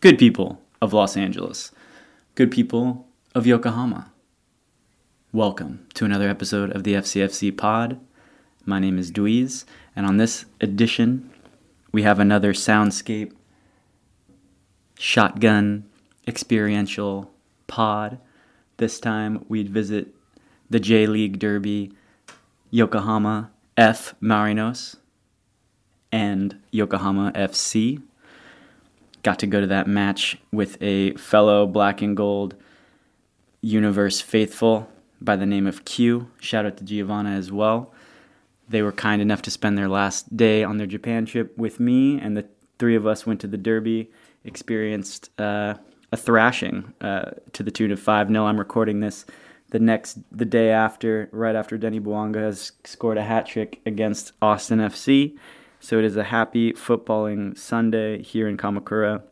good people of Los Angeles, good people of Yokohama. Welcome to another episode of the FCFC Pod. My name is Dweez, and on this edition, we have another soundscape, shotgun, experiential pod. This time, we'd visit the J League Derby, Yokohama F. Marinos, and Yokohama FC. Got to go to that match with a fellow black and gold universe faithful by the name of Q. Shout out to Giovanna as well. They were kind enough to spend their last day on their Japan trip with me, and the three of us went to the Derby, experienced uh, a thrashing uh, to the tune of 5 0. I'm recording this the next the day after, right after Denny Bouanga has scored a hat trick against Austin FC. So it is a happy footballing Sunday here in Kamakura.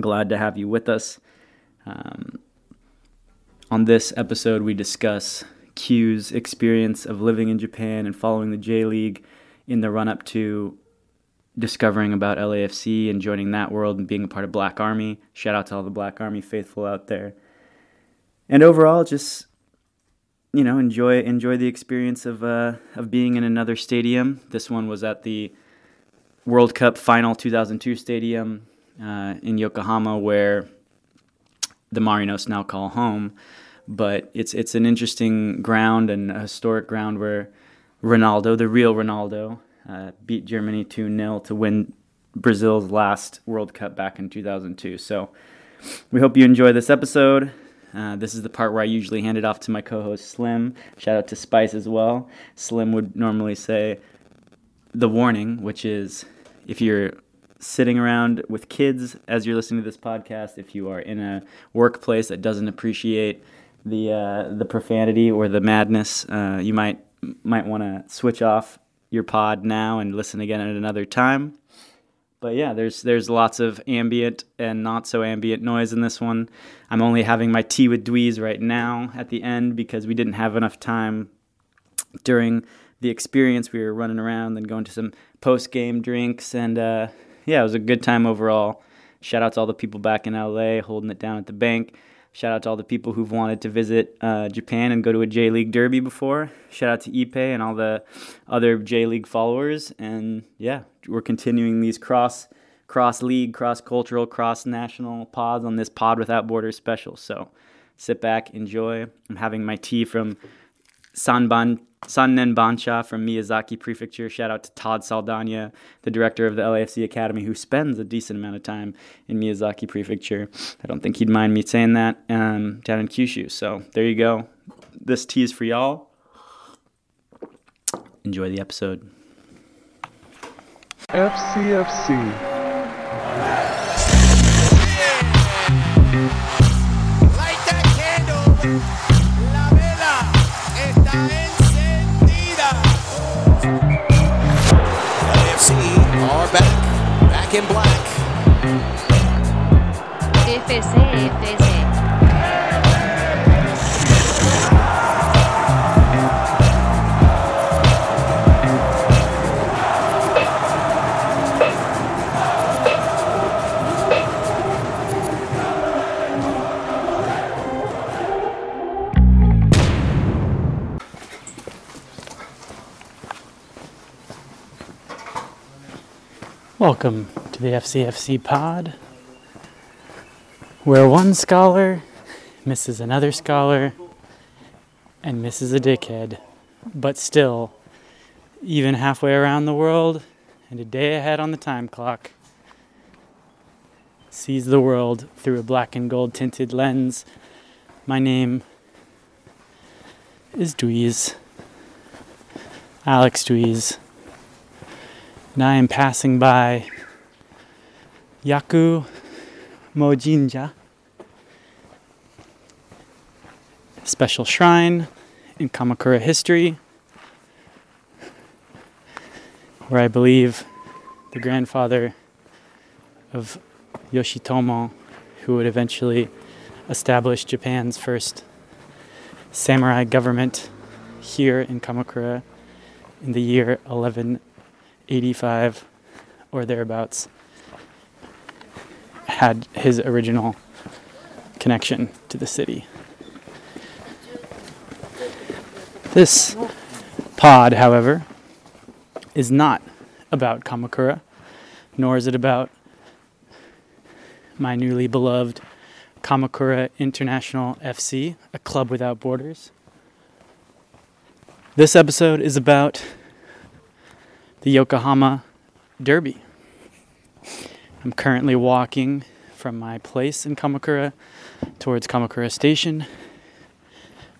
Glad to have you with us. Um, on this episode, we discuss Q's experience of living in Japan and following the J League in the run up to discovering about LAFC and joining that world and being a part of Black Army. Shout out to all the Black Army faithful out there. And overall, just you know, enjoy enjoy the experience of uh, of being in another stadium. This one was at the World Cup Final 2002 Stadium uh, in Yokohama, where the Marinos now call home. But it's it's an interesting ground and a historic ground where Ronaldo, the real Ronaldo, uh, beat Germany 2 0 to win Brazil's last World Cup back in 2002. So we hope you enjoy this episode. Uh, this is the part where I usually hand it off to my co host Slim. Shout out to Spice as well. Slim would normally say the warning, which is if you're sitting around with kids as you're listening to this podcast, if you are in a workplace that doesn't appreciate the uh, the profanity or the madness, uh, you might might want to switch off your pod now and listen again at another time but yeah, there's there's lots of ambient and not so ambient noise in this one. I'm only having my tea with Dweez right now at the end because we didn't have enough time during the experience. We were running around and going to some post game drinks, and uh, yeah, it was a good time overall. Shout out to all the people back in LA holding it down at the bank. Shout out to all the people who've wanted to visit uh, Japan and go to a J League Derby before. Shout out to Ipe and all the other J League followers. And yeah, we're continuing these cross cross league, cross cultural, cross national pods on this Pod Without Borders special. So sit back, enjoy. I'm having my tea from Sanban Sannen Bancha from Miyazaki Prefecture. Shout out to Todd Saldana, the director of the LAFC Academy, who spends a decent amount of time in Miyazaki Prefecture. I don't think he'd mind me saying that um, down in Kyushu. So there you go. This tea is for y'all. Enjoy the episode. FCFC. Light that candle. Back in black. FC, Welcome to the FCFC pod, where one scholar misses another scholar and misses a dickhead, but still, even halfway around the world and a day ahead on the time clock, sees the world through a black and gold tinted lens. My name is Dweez, Alex Dweez and I am passing by Yakumo Jinja, a special shrine in Kamakura history, where I believe the grandfather of Yoshitomo, who would eventually establish Japan's first samurai government here in Kamakura in the year 11 85 or thereabouts had his original connection to the city. This pod, however, is not about Kamakura, nor is it about my newly beloved Kamakura International FC, a club without borders. This episode is about the Yokohama Derby. I'm currently walking from my place in Kamakura towards Kamakura Station,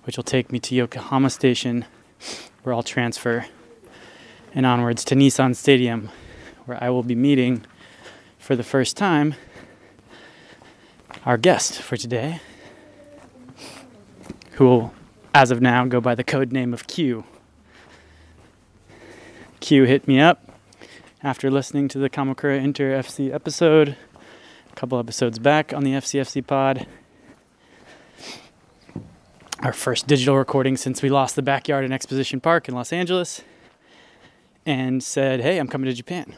which will take me to Yokohama Station, where I'll transfer, and onwards to Nissan Stadium, where I will be meeting for the first time our guest for today, who will, as of now, go by the code name of Q. Q hit me up after listening to the Kamakura Inter FC episode, a couple episodes back on the FCFC pod. Our first digital recording since we lost the backyard in Exposition Park in Los Angeles, and said, Hey, I'm coming to Japan.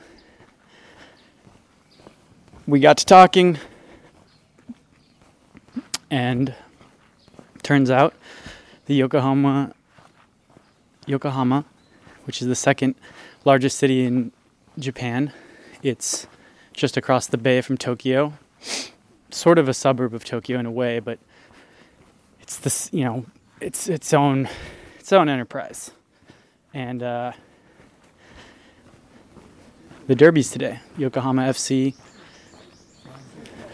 We got to talking, and turns out the Yokohama Yokohama, which is the second largest city in Japan. It's just across the bay from Tokyo. Sort of a suburb of Tokyo in a way, but it's this, you know, it's its own its own enterprise. And uh, the derbies today, Yokohama FC,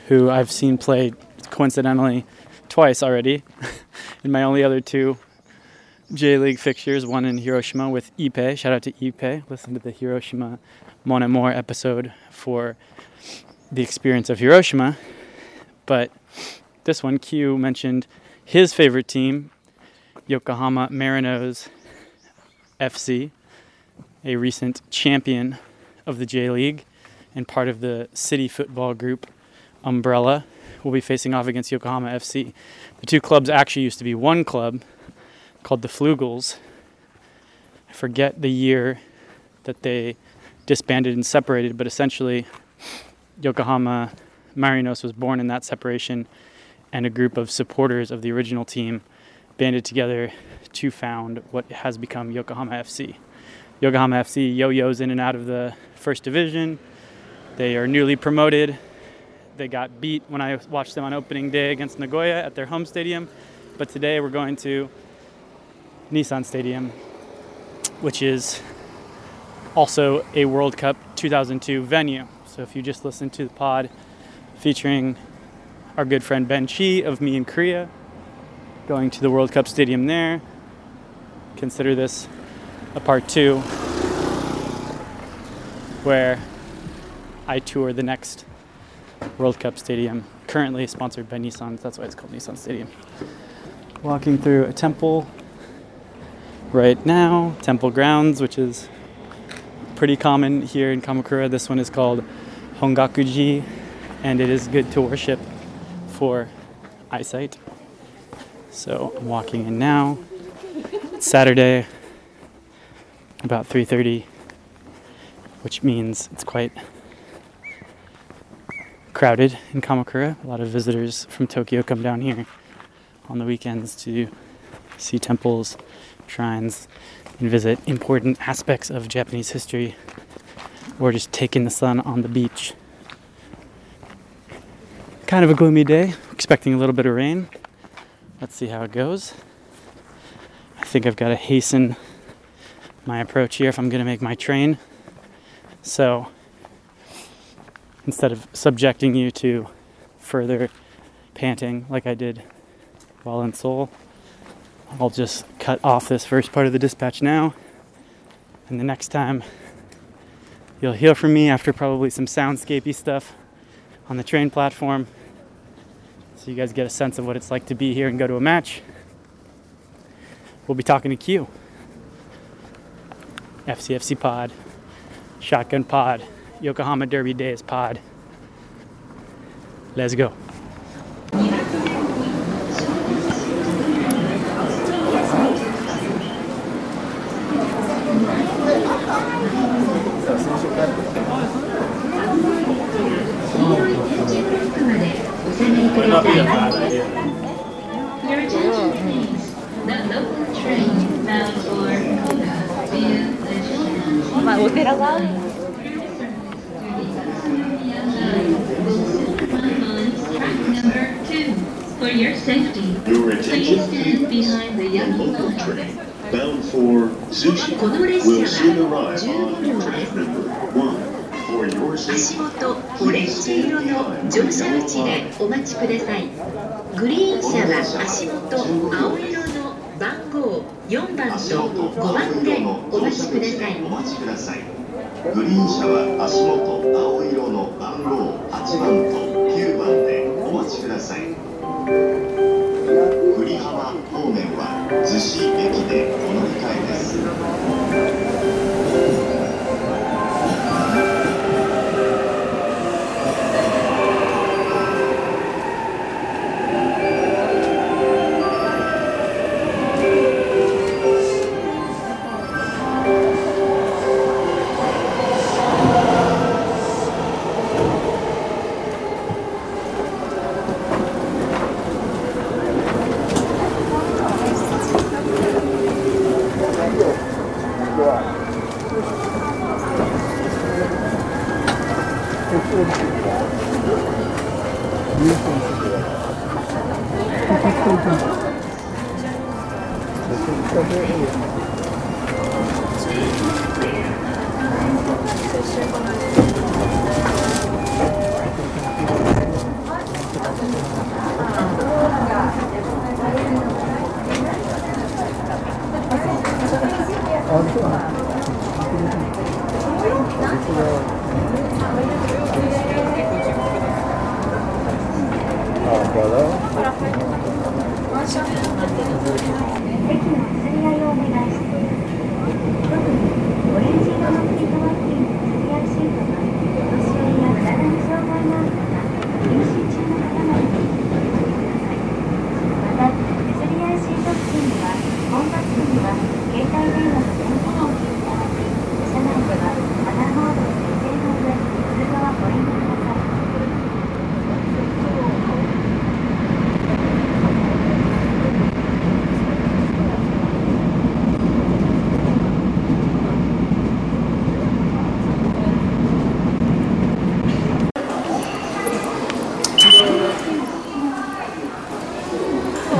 who I've seen play coincidentally twice already in my only other two J League fixtures, one in Hiroshima with Ipe. Shout out to Ipe. Listen to the Hiroshima Mon Amour episode for the experience of Hiroshima. But this one, Q mentioned his favorite team, Yokohama Marinos FC, a recent champion of the J League and part of the City Football Group umbrella, will be facing off against Yokohama FC. The two clubs actually used to be one club called the Flugels. I forget the year that they disbanded and separated, but essentially, Yokohama Marinos was born in that separation, and a group of supporters of the original team banded together to found what has become Yokohama FC. Yokohama FC yo yo's in and out of the first division. They are newly promoted. They got beat when I watched them on opening day against Nagoya at their home stadium. But today we're going to Nissan Stadium, which is also a World Cup 2002 venue. So if you just listen to the pod featuring our good friend Ben Chi of Me in Korea, going to the World Cup Stadium there, consider this a part two where I tour the next World Cup Stadium, currently sponsored by Nissan. That's why it's called Nissan Stadium. Walking through a temple right now, Temple Grounds, which is pretty common here in Kamakura. This one is called Hongakuji, and it is good to worship for eyesight. So I'm walking in now. It's Saturday, about 3:30, which means it's quite crowded in Kamakura. A lot of visitors from Tokyo come down here on the weekends to see temples, shrines, and visit important aspects of Japanese history, or just take in the sun on the beach. Kind of a gloomy day, expecting a little bit of rain. Let's see how it goes. I think I've got to hasten my approach here if I'm going to make my train. So, instead of subjecting you to further panting like I did while in Seoul, I'll just cut off this first part of the dispatch now. And the next time you'll hear from me after probably some soundscapey stuff on the train platform. So you guys get a sense of what it's like to be here and go to a match. We'll be talking to Q. FCFC Pod, Shotgun Pod, Yokohama Derby Days Pod. Let's go. でお待ちくださいグリーン車は足元青色の番号4番と5番でお待ちくださいお待ちください。グリーン車は足元青色の番号8番と9番でお待ちください。栗浜方面は逗子駅でお乗り換えです。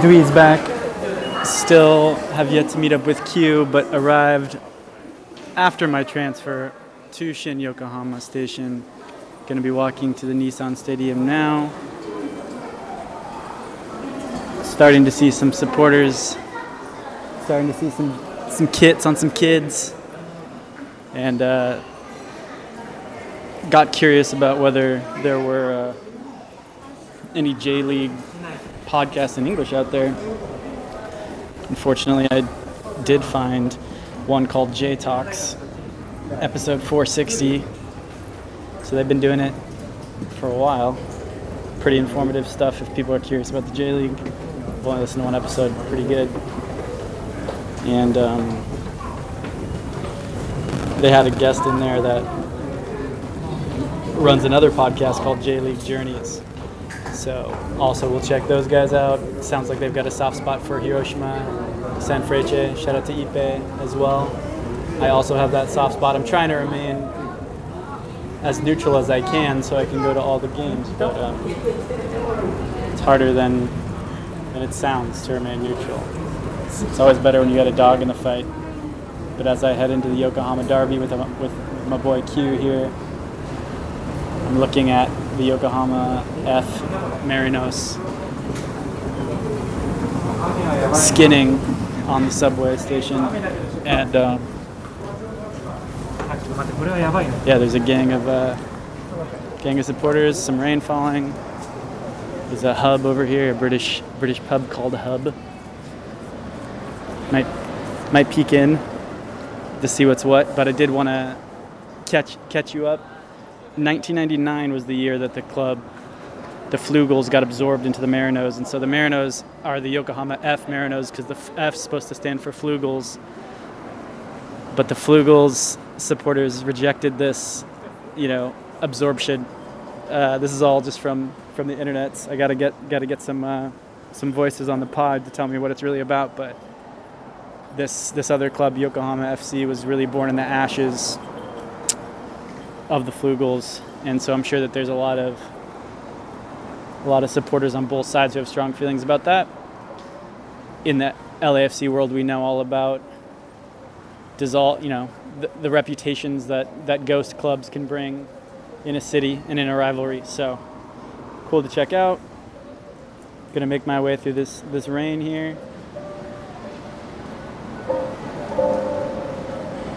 Dweez back. Still have yet to meet up with Q, but arrived after my transfer to Shin Yokohama Station. Gonna be walking to the Nissan Stadium now. Starting to see some supporters. Starting to see some some kits on some kids. And uh, got curious about whether there were uh, any J League podcasts in English out there. Unfortunately, I did find one called J Talks, episode 460. So they've been doing it for a while. Pretty informative stuff if people are curious about the J League. I've only listened to one episode, pretty good. And um, they had a guest in there that runs another podcast called J League Journeys. So also we'll check those guys out. Sounds like they've got a soft spot for Hiroshima, Sanfrecce. Shout out to Ipe as well. I also have that soft spot. I'm trying to remain as neutral as I can so I can go to all the games, but um, it's harder than than it sounds to remain neutral. It's, it's always better when you got a dog in the fight. But as I head into the Yokohama Derby with with my boy Q here, I'm looking at the Yokohama F Marinos skinning on the subway station, and um, yeah, there's a gang of uh, gang of supporters, some rain falling. There's a hub over here, a British British pub called Hub. Might might peek in to see what's what, but I did want to catch catch you up. 1999 was the year that the club, the Flugels, got absorbed into the Marinos, and so the Marinos are the Yokohama F Marinos because the F supposed to stand for Flugels. But the Flugels supporters rejected this, you know, absorption Uh, this is all just from from the internet. I gotta get gotta get some uh, some voices on the pod to tell me what it's really about. But this this other club, Yokohama FC, was really born in the ashes of the Flugels, and so I'm sure that there's a lot of a lot of supporters on both sides who have strong feelings about that. In the LAFC world, we know all about dissolve, you know, the, the reputations that that ghost clubs can bring in a city and in a rivalry. So cool to check out. Gonna make my way through this this rain here.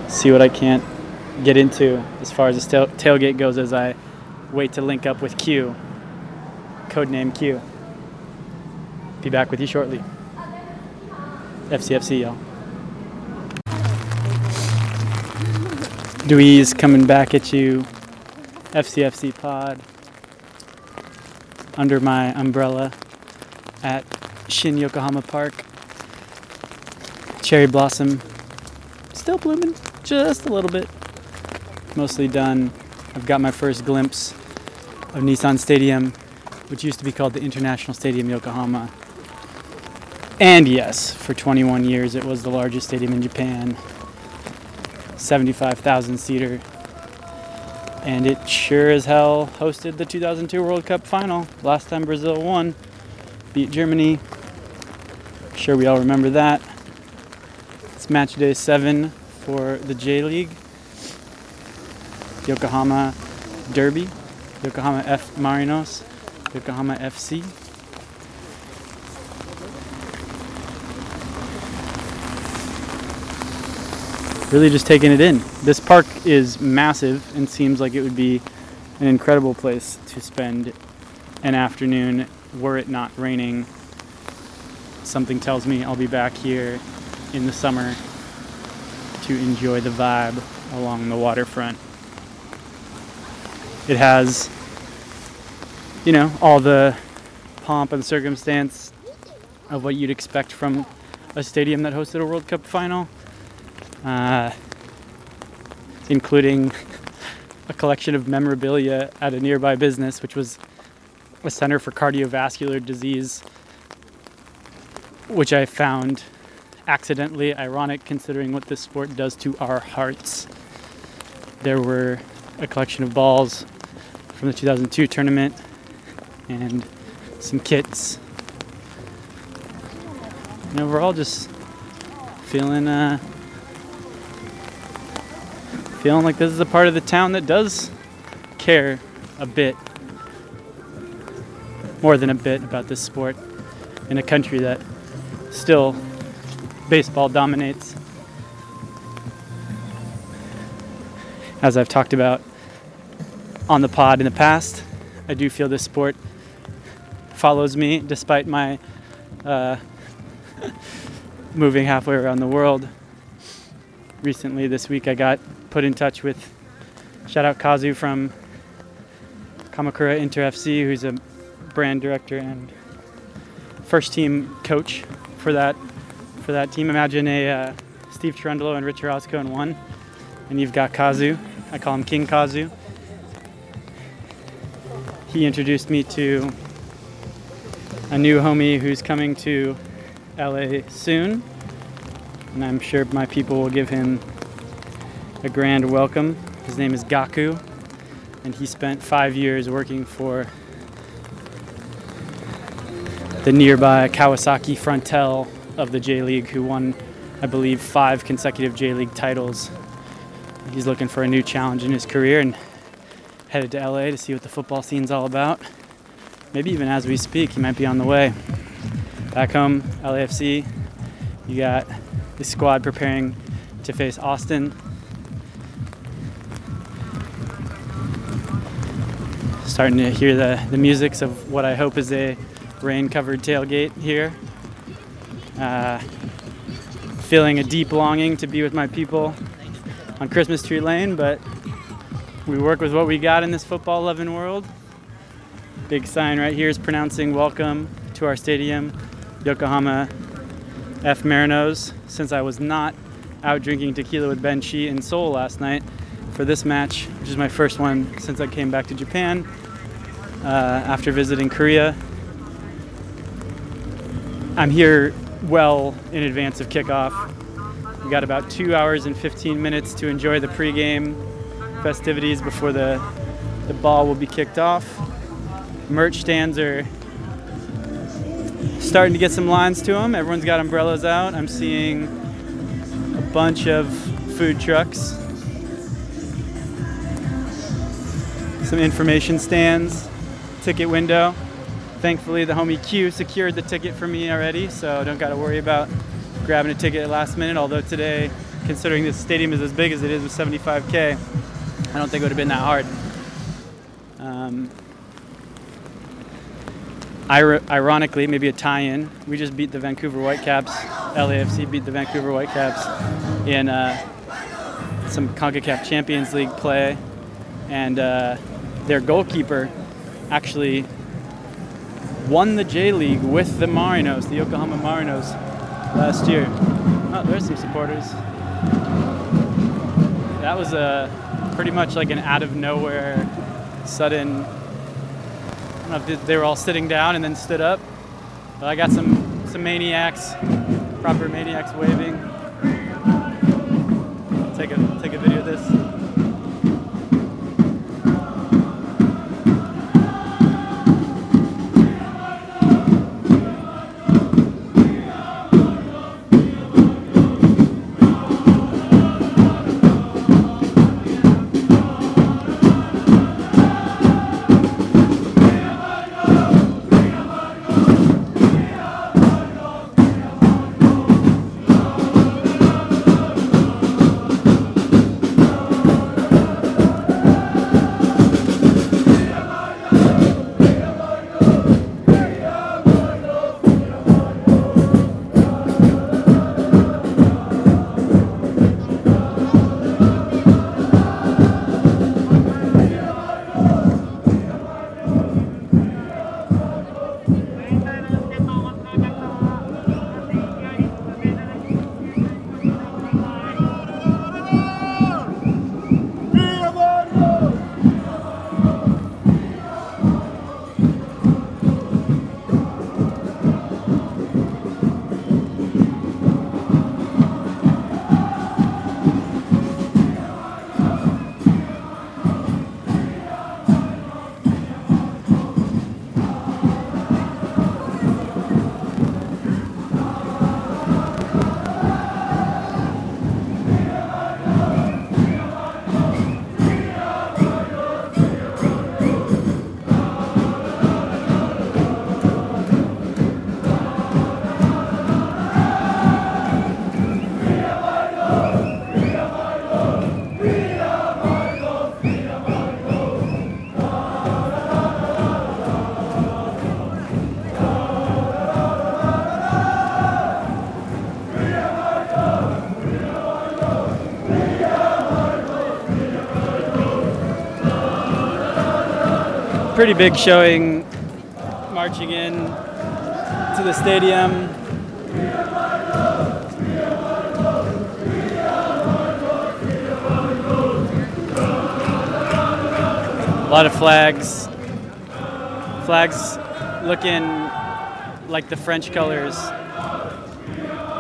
See what I can't get into as far as the tail- tailgate goes as I wait to link up with Q. Codename Q. Be back with you shortly. FCFC, y'all. Dweez coming back at you. FCFC pod. Under my umbrella at Shin Yokohama Park. Cherry blossom still blooming just a little bit. Mostly done. I've got my first glimpse of Nissan Stadium, which used to be called the International Stadium Yokohama. And yes, for 21 years it was the largest stadium in Japan. 75,000 seater. And it sure as hell hosted the 2002 World Cup final. Last time Brazil won, beat Germany. Sure, we all remember that. It's match day seven for the J League. Yokohama Derby, Yokohama F Marinos, Yokohama FC. Really just taking it in. This park is massive and seems like it would be an incredible place to spend an afternoon were it not raining. Something tells me I'll be back here in the summer to enjoy the vibe along the waterfront. It has, you know, all the pomp and circumstance of what you'd expect from a stadium that hosted a World Cup final, uh, including a collection of memorabilia at a nearby business, which was a center for cardiovascular disease, which I found accidentally ironic considering what this sport does to our hearts. There were a collection of balls from the 2002 tournament and some kits. And overall, just feeling uh, feeling like this is a part of the town that does care a bit, more than a bit, about this sport in a country that still baseball dominates. As I've talked about on the pod in the past, I do feel this sport follows me despite my uh, moving halfway around the world. Recently, this week, I got put in touch with shout out Kazu from Kamakura Inter FC, who's a brand director and first team coach for that for that team. Imagine a uh, Steve Cherundolo and Rich Orosco in one, and you've got Kazu. I call him King Kazu. He introduced me to a new homie who's coming to LA soon, and I'm sure my people will give him a grand welcome. His name is Gaku, and he spent five years working for the nearby Kawasaki Frontale of the J League, who won, I believe, five consecutive J League titles. He's looking for a new challenge in his career and headed to LA to see what the football scene's all about. Maybe even as we speak, he might be on the way. Back home, LAFC, you got the squad preparing to face Austin. Starting to hear the, the musics of what I hope is a rain covered tailgate here. Uh, feeling a deep longing to be with my people on Christmas Tree Lane, but we work with what we got in this football loving world. Big sign right here is pronouncing welcome to our stadium, Yokohama F Marinos. Since I was not out drinking tequila with Ben Chi in Seoul last night for this match, which is my first one since I came back to Japan, uh, after visiting Korea. I'm here well in advance of kickoff. We got about two hours and 15 minutes to enjoy the pregame festivities before the, the ball will be kicked off. Merch stands are starting to get some lines to them. Everyone's got umbrellas out. I'm seeing a bunch of food trucks, some information stands, ticket window. Thankfully, the homie Q secured the ticket for me already, so don't got to worry about grabbing a ticket at last minute. Although today, considering this stadium is as big as it is with 75k, I don't think it would have been that hard. Um, ironically, maybe a tie-in. We just beat the Vancouver Whitecaps. LAFC beat the Vancouver Whitecaps in uh, some Concacaf Champions League play, and uh, their goalkeeper actually won the J League with the Marinos, the Yokohama Marinos, last year. Oh, there's some supporters. That was a pretty much like an out of nowhere, sudden. I don't know if they- were all sitting down and then stood up. But I got some some maniacs, proper maniacs waving. Take a take a video of this. Pretty big showing marching in to the stadium. A lot of flags. Flags looking like the French colors,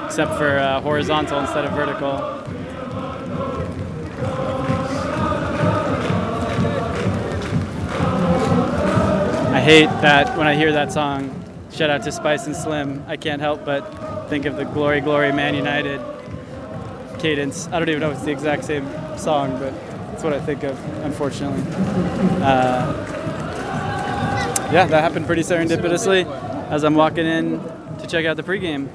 except for uh, horizontal instead of vertical. Hate that when I hear that song. Shout out to Spice and Slim. I can't help but think of the Glory Glory Man United cadence. I don't even know if it's the exact same song, but that's what I think of, unfortunately. Uh, yeah, that happened pretty serendipitously as I'm walking in to check out the pregame.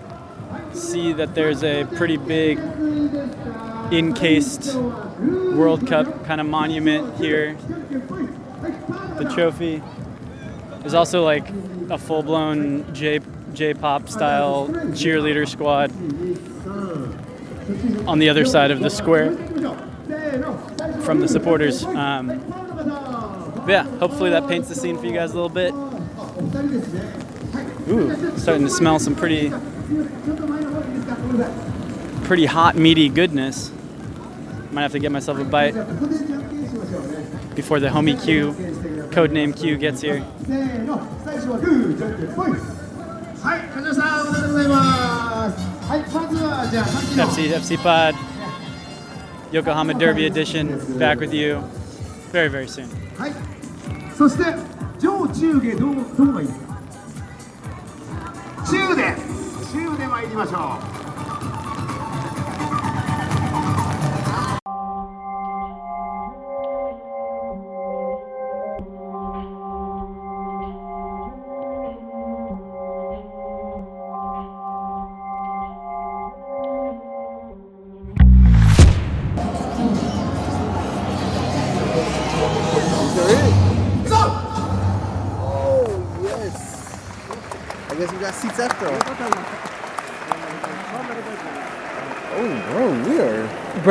See that there's a pretty big encased World Cup kind of monument here. The trophy. There's also like a full-blown J J-pop style cheerleader squad on the other side of the square from the supporters. Um, yeah, hopefully that paints the scene for you guys a little bit. Ooh, starting to smell some pretty, pretty hot, meaty goodness. Might have to get myself a bite before the homie Q codename Q gets here. はいはい梶原さんおめでとうございます。はいまずはじゃあさっきの。FC FC Pod. Yokohama Derby edition back with you. Very very soon. はい。そして上中下どうどうがいいですか？中で中で参りましょう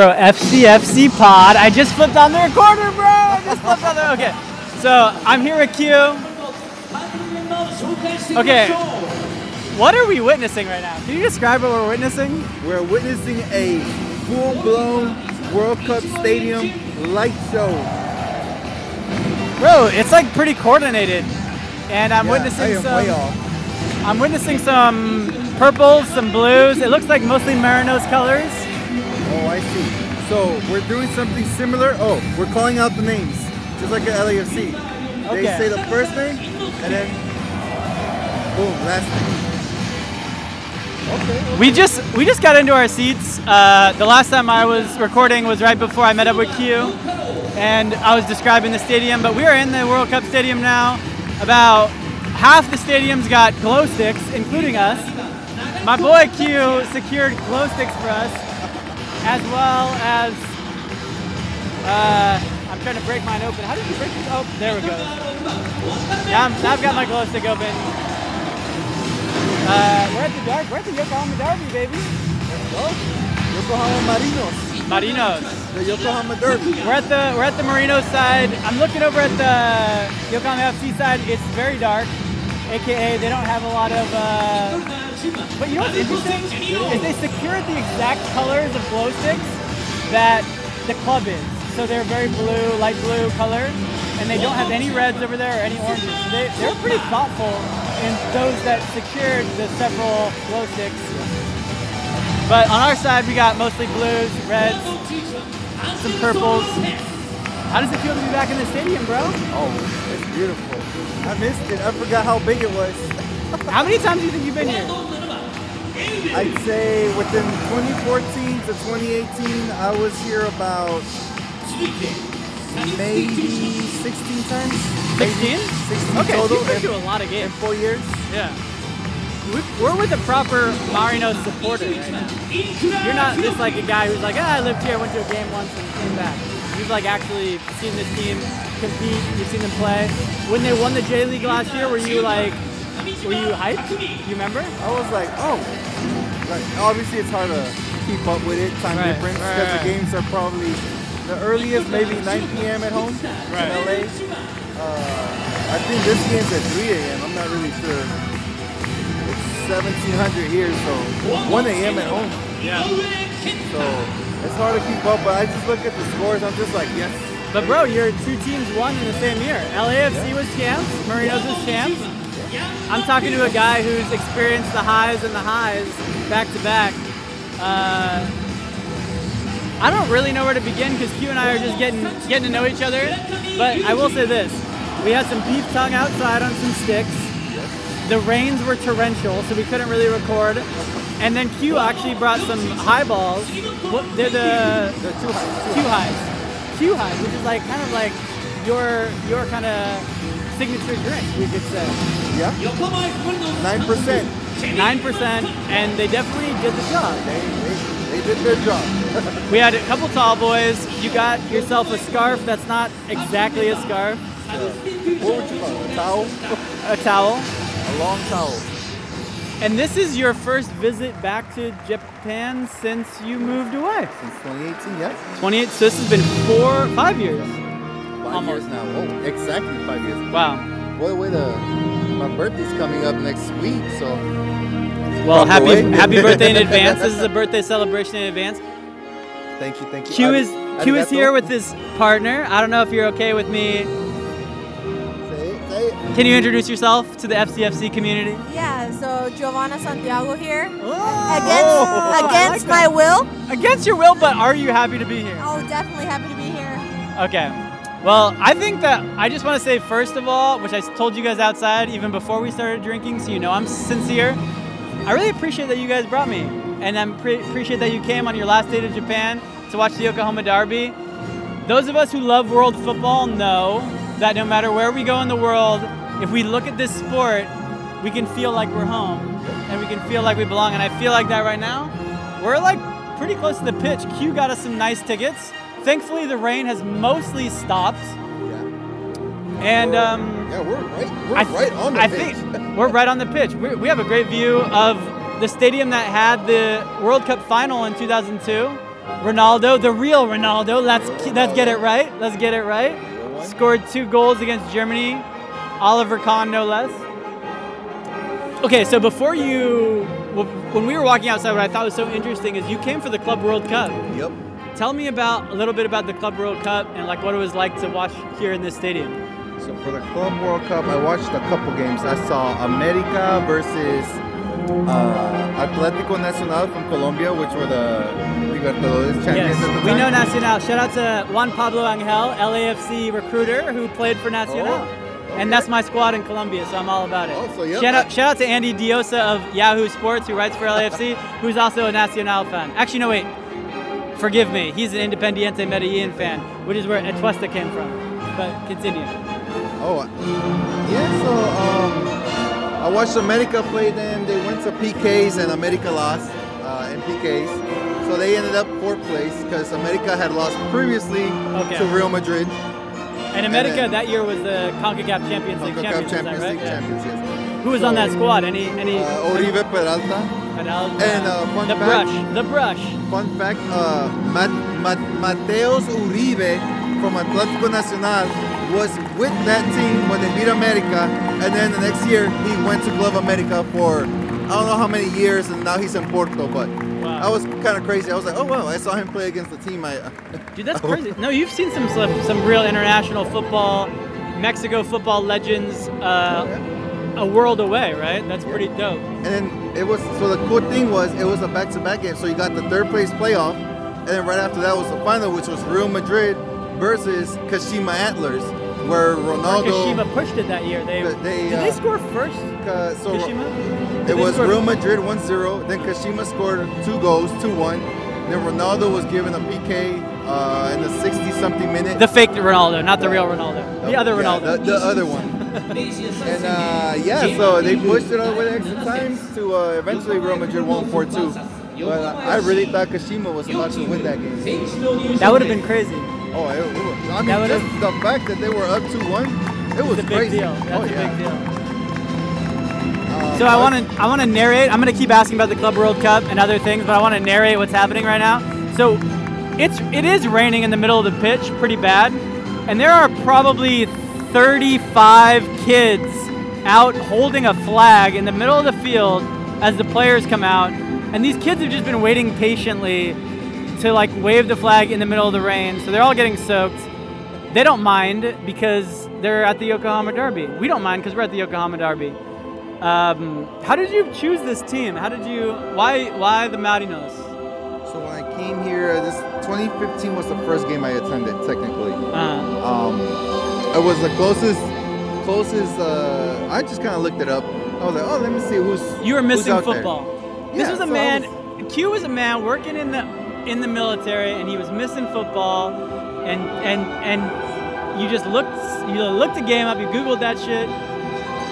Bro, FCFC Pod. I just flipped on the recorder, bro. I just flipped on the. Okay, so I'm here with Q. Okay, what are we witnessing right now? Can you describe what we're witnessing? We're witnessing a full-blown World Cup Stadium light show. Bro, it's like pretty coordinated, and I'm Yeah, witnessing some. I'm witnessing some purples, some blues. It looks like mostly Marinos colors. Oh, I see. So we're doing something similar. Oh, we're calling out the names, just like at LAFC. They say the first name, and then boom, last name. Okay. We just we just got into our seats. Uh, the last time I was recording was right before I met up with Q, and I was describing the stadium. But we are in the World Cup Stadium now. About half the stadium's got glow sticks, including us. My boy Q secured glow sticks for us, as well as uh, I'm trying to break mine open. How did you break this? Oh, there we go. Now, I'm, now I've got my glow stick open. Uh, we're at the dark. We're at the Yokohama Derby, baby. Yokohama Marinos, Marinos. the Yokohama Derby. We're at the we're at the Marinos side. I'm looking over at the Yokohama FC side. It's very dark, aka they don't have a lot of. Uh, but you know what's interesting is they secured the exact colors of glow sticks that the club is. So they're very blue, light blue color, and they don't have any reds over there or any oranges. So they they're pretty thoughtful in those that secured the several glow sticks. But on our side, we got mostly blues, reds, some purples. How does it feel to be back in the stadium, bro? Oh, it's beautiful. I missed it. I forgot how big it was. How many times do you think you've been here? I'd say within 2014 to 2018, I was here about maybe 16 times. 16? 16 Okay, so total you've been to a lot of games. in four years. Yeah. We- We're with a proper Marino supporter right now. You're not just like a guy who's like, ah, I lived here, I went to a game once and came back. You've like actually seen this team compete, you've seen them play. When they won the J League last year, were you like, were you hyped? You remember? I was like, oh, like obviously it's hard to keep up with it, time Right, difference, because right. the games are probably the earliest maybe 9 p.m. at home Right. in LA. Uh, I think this game's at 3 a.m. I'm not really sure. It's 1700 here, so 1 a.m. at home. Yeah. So it's hard to keep up, but I just look at the scores. I'm just like, yes. But bro, your two teams won in the same year. LAFC was champs, Marinos was champs. I'm talking to a guy who's experienced the highs and the highs back to back. Uh, I don't really know where to begin because Q and I are just getting getting to know each other. But I will say this: we had some beef tongue outside on some sticks. The rains were torrential, so we couldn't really record. And then Q actually brought some highballs. What- They're the The two highs. Q highs. Q highs, which is like kind of like your your kind of signature drink, we could say. Yeah. Nine percent. Nine percent, and they definitely did the job. They, they, they did their job. We had a couple tall boys. You got yourself a scarf that's not exactly a scarf, what would you call it? A towel? a towel. A long towel. And this is your first visit back to Japan since you moved away. Since 2018, yes. 28. So this has been four, five years. Five Almost. years now. Oh, exactly five years. Wow. Boy, wait a. My birthday's coming up next week, so. Well, happy Hawaii. happy birthday in advance. This is a birthday celebration in advance. Thank you, thank you. Q Ari- is Q is here with his partner. I don't know if you're okay with me Can you introduce yourself to the FCFC community? Yeah, so Giovanna Santiago here. Oh, against against my will. Against your will, but are you happy to be here? Oh, definitely happy to be here. Okay. Well, I think that I just want to say, first of all, which I told you guys outside even before we started drinking, so you know I'm sincere. I really appreciate that you guys brought me. And I pre- appreciate that you came on your last day to Japan to watch the Yokohama Derby. Those of us who love world football know that no matter where we go in the world, if we look at this sport, we can feel like we're home and we can feel like we belong. And I feel like that right now. We're like pretty close to the pitch. Q got us some nice tickets. Thankfully, the rain has mostly stopped. Yeah. And um, Yeah, we're right. We're th- right on the I pitch. think we're right on the pitch. we we have a great view of the stadium that had the World Cup final in 2002. Ronaldo, the real Ronaldo. Let's let's get it right. Let's get it right. Scored two goals against Germany. Oliver Kahn, no less. Okay, so before you, when we were walking outside, what I thought was so interesting is you came for the Club World Cup. Yep. Tell me about a little bit about the Club World Cup and like what it was like to watch here in this stadium. So for the Club World Cup, I watched a couple games. I saw America versus uh, Atlético Nacional from Colombia, which were the Libertadores champions Yes, we know Nacional. Shout out to Juan Pablo Angel, LAFC recruiter who played for Nacional. Oh, And that's my squad in Colombia, so I'm all about it. Oh, so yep, shout, out, shout out to Andy Diosa of Yahoo Sports, who writes for LAFC, who's also a Nacional fan. Actually, no, wait. Forgive me. He's an Independiente Medellin fan, which is where Atuesta came from. But continue. Oh, yeah. So um, I watched America play them. They went to PKs and America lost uh, in PKs. So they ended up fourth place because America had lost previously Okay. to Real Madrid. And America then- that year was the CONCACAF Champions League champions, Champions right? League Yeah. champions, yes. Who was on that squad? Any any? Uh, Oribe Peralta. Peralta. And uh, fun the fact, brush. The brush. Fun fact: uh, Mat- Mat- Mateus Uribe from Atlético Nacional was with that team when they beat America, and then the next year he went to Club America for I don't know how many years, and now he's in Porto. But Wow. I was kind of crazy. I was like, oh wow, I saw him play against the team. I Dude, that's crazy. No, you've seen some some, some real international football, Mexico football legends, uh, a world away, right? That's pretty dope. And then it was so the cool thing was it was a back-to-back game. So you got the third place playoff, and then right after that was the final, which was Real Madrid versus Kashima Antlers, where Ronaldo. Kashima pushed it that year. They, they, did uh, they score first? Uh, so Kashima? It was Real Madrid 1-0. Then Kashima scored two goals, 2-1. Then Ronaldo was given a PK uh, in the 60-something minute. The fake Ronaldo, not the real Ronaldo. The other Yeah, Ronaldo. The, the other one. And uh, yeah, so they pushed it all the way to extra times to uh, eventually Real Madrid won 4-2. But I really thought Kashima was about to win that game. That would have been crazy. Oh, it, it was, I mean, That just the fact that they were up 2-1, it was It's a big crazy. oh, a yeah. big deal. Um, So I want to I want to narrate. I'm going to keep asking about the Club World Cup and other things, but I want to narrate what's happening right now. So it's it is raining in the middle of the pitch, pretty bad, and there are probably 35 kids out holding a flag in the middle of the field as the players come out, and these kids have just been waiting patiently to like wave the flag in the middle of the rain. So they're all getting soaked. They don't mind because they're at the Yokohama Derby. We don't mind because we're at the Yokohama Derby. Um, how did you choose this team? How did you? Why? Why the Marinos? So when I came here, this 2015 was the first game I attended technically. Uh, Um, it was the closest, closest. Uh, I just kind of looked it up. I was like, oh, let me see who's. you were missing football. this was a so man. was- Q was a man working in the in the military, and he was missing football, and and and you just looked you looked the game up. You googled that shit,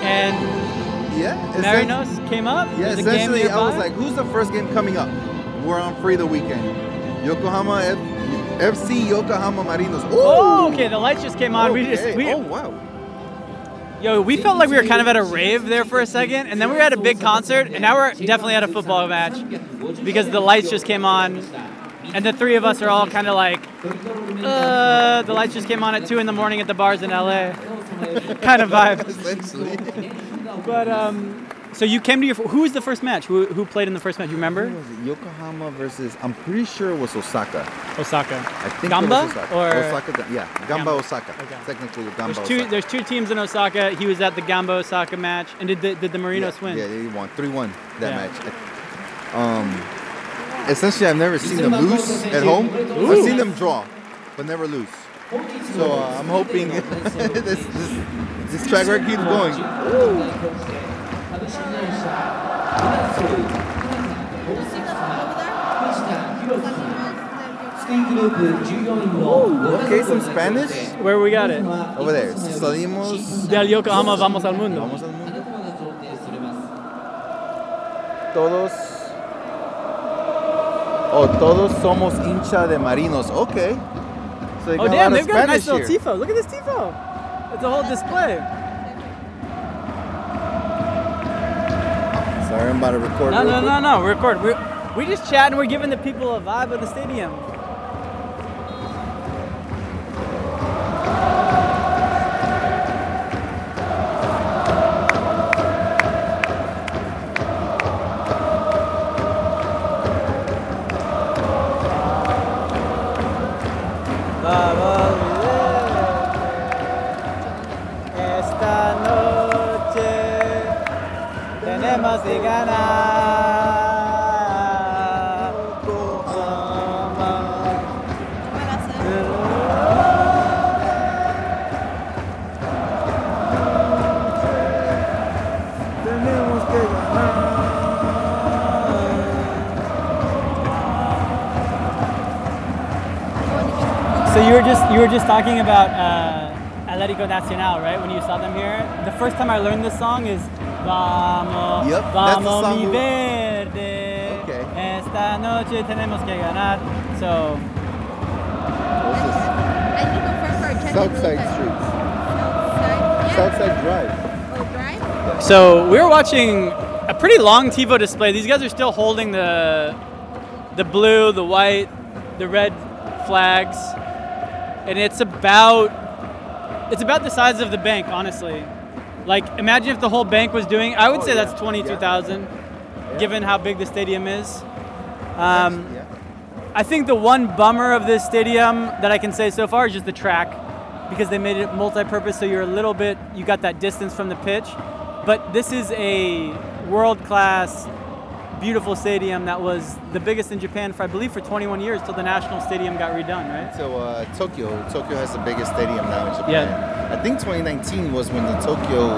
and Yeah. Marinos came up. Yeah, essentially, I was like, who's the first game coming up? We're on free the weekend. Yokohama F- FC Yokohama Marinos. Oh, okay. The lights just came on. We just we, oh wow. Yo, we felt like we were kind of at a rave there for a second, and then we were at a big concert, and now we're definitely at a football match because the lights just came on, and the three of us are all kind of like, uh, the lights just came on at two in the morning at the bars in LA, kind of vibe. Essentially. But um, So you came to your. Who was the first match? Who, who played in the first match? You remember? Yokohama versus. I'm pretty sure it was Osaka. Osaka. I think Gamba it was Osaka. or Osaka. Yeah, Gamba, Gamba. Osaka. Okay. Technically, Gamba There's two. Osaka. There's two teams in Osaka. He was at the Gamba Osaka match, and did the, did the Marinos yeah, win? Yeah, they won three one that Yeah. match. Um, essentially, I've never seen them lose at home. I've seen them draw, but never lose. So uh, I'm hoping this, this this track record keeps going. Okay, some Spanish Where we got it? over there. Salimos. Del Yokohama Vamos al Mundo. Vamos al mundo. Todos. Oh, todos somos hincha de marinos. Okay. So Oh damn, they've of got a nice Spanish little here. tifo. Look at this tifo. It's a whole display. Sorry, I'm about to record. No, no, no, no. Record. We're, we just chat and we're giving the people a vibe of the stadium. Talking about uh, Atlético Nacional, right? When you saw them here, the first time I learned this song is Vamos, Yep, vamos song mi we- verde. Okay. Esta noche tenemos que ganar. So What's this? I need to go first for a check. Southside Streets. Southside Drive. Oh, drive? So we were watching a pretty long tifo display. These guys are still holding the the blue, the white, the red flags, and it's about it's about the size of the bank, honestly. Like imagine if the whole bank was doing. I would Oh, say yeah. that's twenty two thousand, Yeah. given how big the stadium is. Um, yeah. I think the one bummer of this stadium that I can say so far is just the track, because they made it multi-purpose, so you're a little bit you got that distance from the pitch. But this is a world-class, beautiful stadium that was the biggest in Japan for I believe for 21 years till the national stadium got redone, right? So uh, Tokyo, Tokyo has the biggest stadium now in Japan. Yeah. I think 2019 was when the Tokyo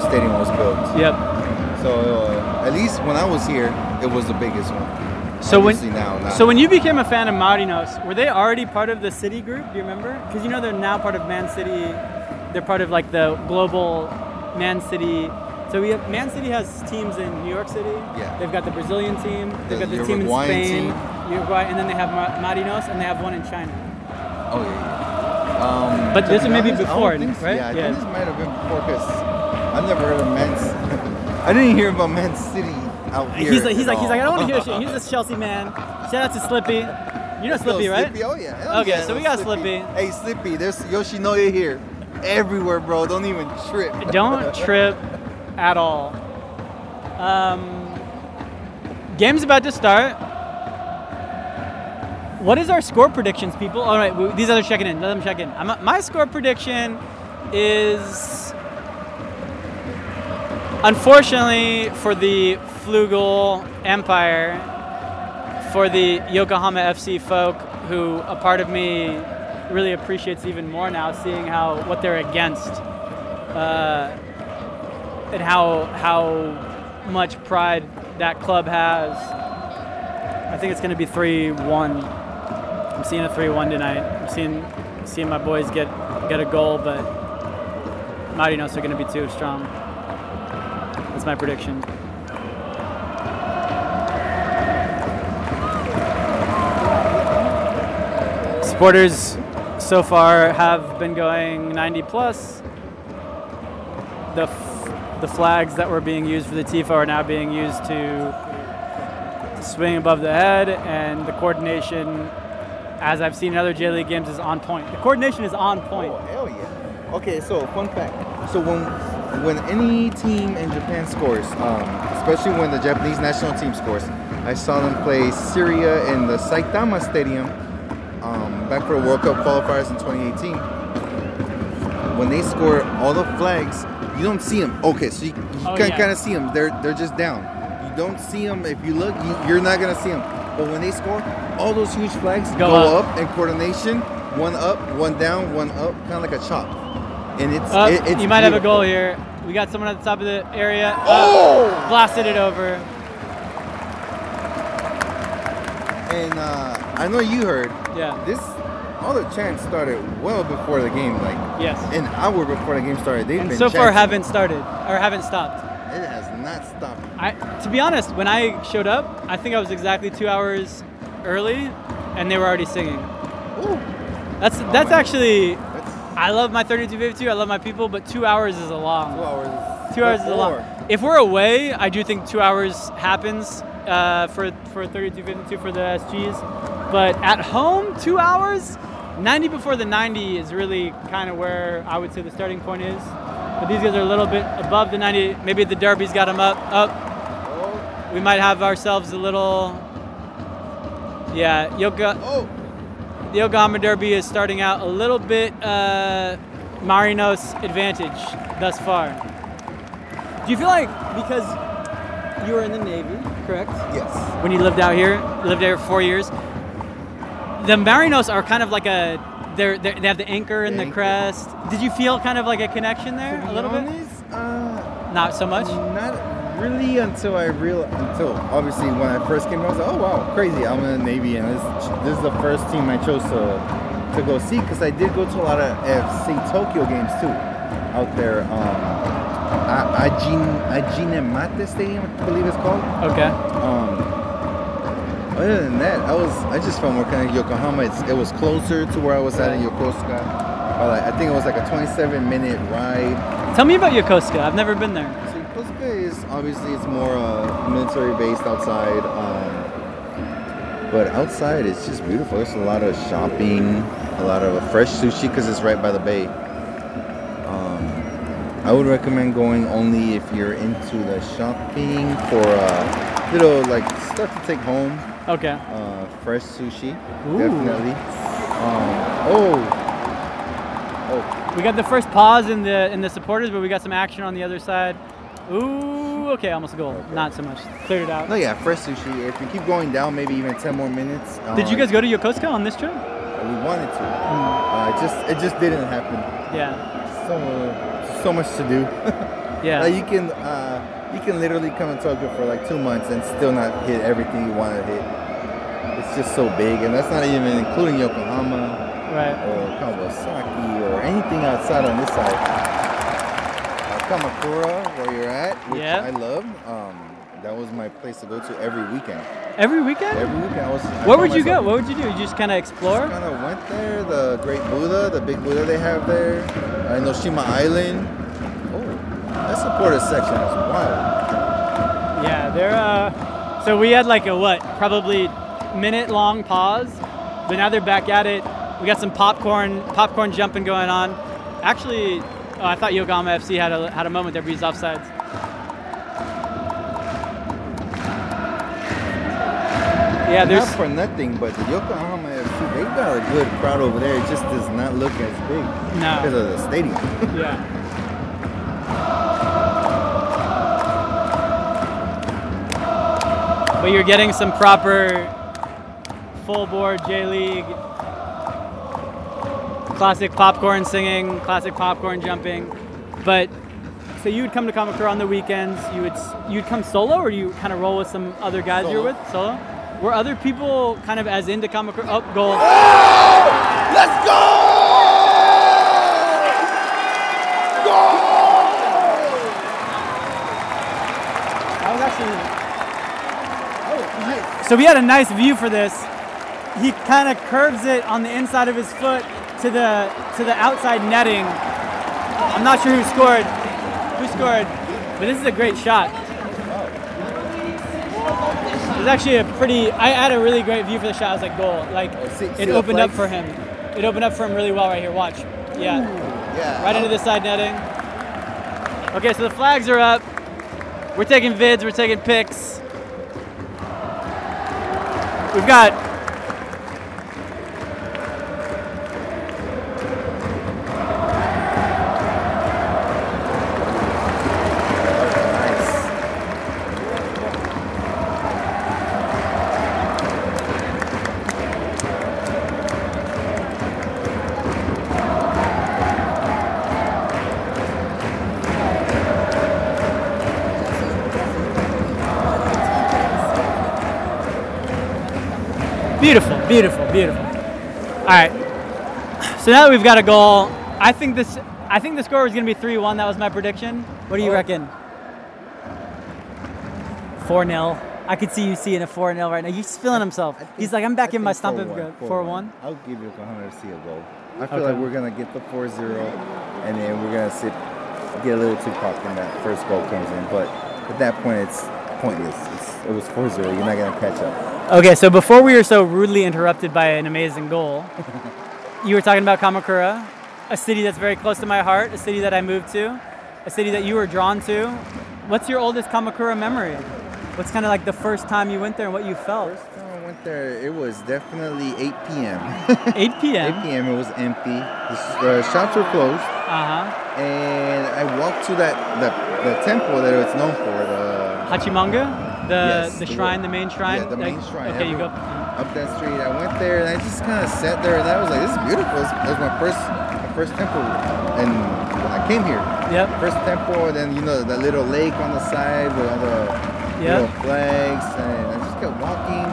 stadium was built. Yep. So uh, at least when I was here, it was the biggest one. So when now, so when you became a fan of Marinos, were they already part of the City Group? Do you remember? Because you know they're now part of Man City. They're part of like the global Man City. So we have Man City has teams in New York City. Yeah. They've got the Brazilian team. They've The got the team in Spain, team. Uruguay, and then they have Marinos, and they have one in China. Oh yeah. yeah. Um, But this be is maybe honest, I don't before, think so. right? Yeah, I Yeah. think this might have been before because I've never heard of Man. I didn't hear about Man City out here. He's like he's like he's like I don't want to hear shit. He's a Chelsea man. Shout out to Slippy. You know Slippy, right? Slippy. Oh yeah. Hell Okay, yeah, so we got Slippy. Slippy. Hey Slippy, there's Yoshinoya here, everywhere, bro. Don't even trip. Don't trip at all. Um, game's about to start. What is our score predictions, people? All right, these others checking in. Let them check in. I'm, my score prediction is, unfortunately, for the Flugel Empire, for the Yokohama FC folk, who a part of me really appreciates even more now, seeing how what they're against. Uh, and how how much pride that club has. I think it's going to be three one. I'm seeing a three one tonight. I'm seeing seeing my boys get get a goal, but Marinos are going to be too strong. That's my prediction. Supporters so far have been going 90 plus. The the flags that were being used for the TIFO are now being used to swing above the head, and the coordination, as I've seen in other J League games, is on point. The coordination is on point. Oh hell yeah. Okay, so fun fact. So when when any team in Japan scores, um, especially when the Japanese national team scores, I saw them play Syria in the Saitama Stadium um, back for World Cup qualifiers in 2018. When they score all the flags, you don't see them. Okay, so you, you Oh, can yeah. kind of see them. They're they're just down. You don't see them. If you look, you, you're not gonna see them. But when they score, all those huge flags Go go, up. up. in coordination. One up, one down, one up, kind of like a chop. And it's Uh, it- it's you might have a goal here. We got someone at the top of the area. Uh, Oh! blasted it over. And uh, I know you heard. Yeah. This all the chants started well before the game, like Yes. an hour before the game started. They've And been so far chanting. haven't started or haven't stopped. It has not stopped. I, to be honest, when I showed up, I think I was exactly two hours early, and they were already singing. Ooh. That's Oh, that's man. actually. That's I love my 3252. I love my people, but two hours is a long. two hours. Two hours is a long. before. If we're away, I do think two hours happens uh, for for 3252 for the SGs. But at home, two hours, 90 before the 90 is really kind of where I would say the starting point is. But these guys are a little bit above the 90. Maybe the Derby's got them up. Up. We might have ourselves a little. Yeah, Yoka. oh. The Yokohama Derby is starting out a little bit uh, Marinos advantage thus far. Do you feel like because you were in the Navy, correct? Yes. When you lived out here, lived there for four years. The Marinos are kind of like a they're, they're they have the anchor and The the, crest. Did you feel kind of like a connection there a little bit? Uh, Not so much. Not really until I real until obviously when I first came, I was like, oh wow, crazy! I'm in the Navy, and this this is the first team I chose to to go see because I did go to a lot of FC Tokyo games too, out there. Um, A- Ajin Ajinemate Stadium, I believe it's called. Okay. Um, other than that, I was I just felt more kind of Yokohama. It's, it was closer to where I was at in Yokosuka. But like, I think it was like a 27 minute ride. Tell me about Yokosuka. I've never been there. So Yokosuka is obviously it's more uh, military based outside, um, but outside it's just beautiful. There's a lot of shopping, a lot of fresh sushi because it's right by the bay. I would recommend going only if you're into the shopping for uh, little like stuff to take home. Okay. Uh, fresh sushi, Ooh. definitely. Um, oh, oh, We got the first pause in the in the supporters, but we got some action on the other side. Ooh, okay, almost a goal. Not so much. Cleared it out. no, yeah, fresh sushi. If we keep going down, maybe even 10 more minutes. Did you uh, guys go to Yokosuka on this trip? We wanted to. Uh, it just it just didn't happen. Yeah. So so much to do. Yeah. like you can uh, you can literally come in Tokyo for like two months and still not hit everything you want to hit. It's just so big, and that's not even including Yokohama Right. or Kawasaki or anything outside on this side. Uh, Kamakura, where you're at, which Yeah. I love. Um, that was my place to go to every weekend. Every weekend? Every weekend, I was. I Where would you go? What would you do? You just kind of explore? kind of went there. The Great Buddha, the big Buddha they have there, uh, Enoshima Island. Oh, that supporter section is wild. Yeah, they're uh so we had like a what, probably minute long pause, but now they're back at it. We got some popcorn popcorn jumping going on. Actually, oh, I thought Yokohama FC had a had a moment there, but he's offsides. Yeah, Not for nothing, but the Yokohama FC, they got a good crowd over there. It just does not look as big No. because of the stadium. yeah. But you're getting some proper full board J League classic popcorn singing, classic popcorn jumping. But so you would come to Kamakura on the weekends. You would you'd come solo, or you kind of roll with some other guys you're with solo? Were other people kind of as into Kamakura? Oh, goal! Let's That was actually. So we had a nice view for this. He kind of curves it on the inside of his foot to the to the outside netting. I'm not sure who scored. Who scored? But this is a great shot. It was actually a pretty. I had a really great view for the shot. I was like, goal. Like oh, see- see it the opened up for him. It opened up for him really well right here. Watch. Yeah. Yeah. Right into the side netting. Okay, so the flags are up. We're taking vids, we're taking pics. We've got All right. So now that we've got a goal, I think this I think the score was going to be 3-1. That was my prediction. What do you reckon? 4-0. I could see you seeing a 4-0 right now. He's feeling himself. He's like, I'm back in my stump. 4-1. I'll give you a see a goal. I feel Okay. like we're gonna get the 4-0, and then we're gonna sit, get a little too cocked when that first goal comes in. But at that point, it's pointless. It's, it was 4-0. You're not gonna catch up. Okay, so before we were so rudely interrupted by an amazing goal, you were talking about Kamakura, a city that's very close to my heart, a city that I moved to, a city that you were drawn to. What's your oldest Kamakura memory? What's kind of like the first time you went there and what you felt? First time I went there, it was definitely 8 p.m. 8 p.m. 8 p.m. It was empty. The, the shops were closed, Uh huh. and I walked to that the, the temple that it's known for. The Hachimangu, the Yes, the the shrine, the main shrine. Yeah, the Like, main shrine. Okay, you go. up that street. I went there and I just kind of sat there and I was like, this is beautiful. It was my first, my first temple, and when I came here, Yep. first temple. And then you know that little lake on the side with all the Yep. little flags, and I just kept walking,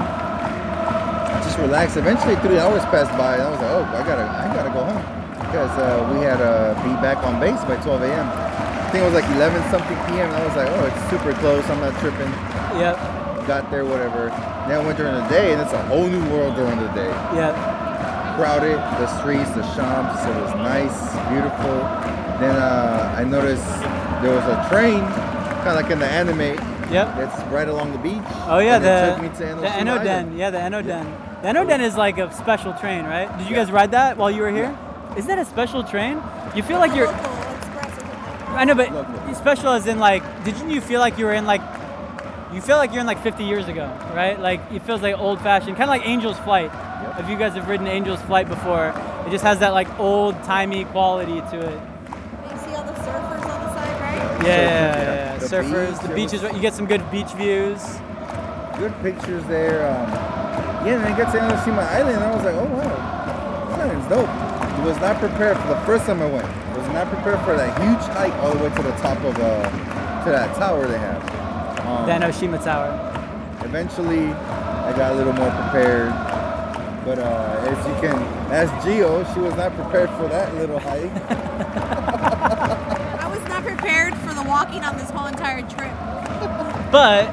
just relaxed. Eventually, three hours passed by, and I was like, oh, I gotta, I gotta go home because uh, we had to be back on base by 12 a.m. I think it was like 11 something p.m. And I was like, oh, it's super close. I'm not tripping Yep. got there, whatever. Then went during the day, and it's a whole new world during the day. Yep. Crowded, the streets, the shops, it was nice, beautiful. Then uh, I noticed there was a train, kind of like in the anime, Yep. that's right along the beach. Oh yeah, the it took me to the Enoshima Enoden. Island. Yeah, the Enoden. The Enoden is like a special train, right? Did you guys ride that while you were here? Isn't that a special train? You feel like you're. Local express or something. I know, but Local. special as in like, didn't you feel like you were in like, you feel like you're in like 50 years ago, right? Like it feels like old fashioned, kind of like Angel's Flight. If you guys have ridden Angel's Flight before, it just has that like old timey quality to it. You see all the surfers on the side, right? Yeah, yeah, yeah. yeah. The Surfers, beach, the it beaches. was- You get some good beach views. Good pictures there. Um, yeah, and then I got to Enoshima Island, and I was like, oh wow, this island's dope. I was not prepared for the first time I went. I was not prepared for that huge hike all the way to the top of uh, to that tower they have. Um, The Enoshima Tower. Eventually, I got a little more prepared. But uh, as you can ask Gio, she was not prepared for that little hike. I was not prepared for the walking on this whole entire trip. But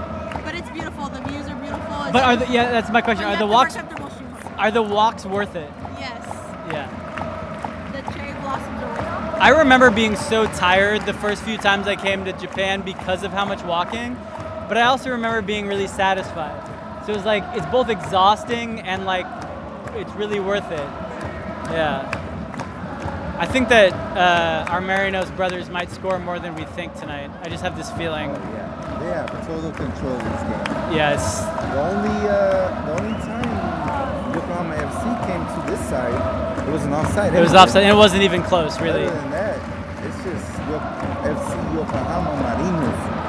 But it's beautiful. The views are beautiful. It's but are the yeah? That's my question. Are the walks wear comfortable shoes. are the walks worth it? Yes. Yeah. The cherry blossoms are worth I remember being so tired the first few times I came to Japan because of how much walking, but I also remember being really satisfied. So it was like it's both exhausting and like it's really worth it. Yeah. I think that uh, our Marinos brothers might score more than we think tonight. I just have this feeling. yeah, they have total control of this game. Yes. The only, uh, the only time Yokohama FC came to this side, it was an offside. It was offside, and it wasn't even close, really. Other than that, it's just Yo- FC Yokohama Marinos.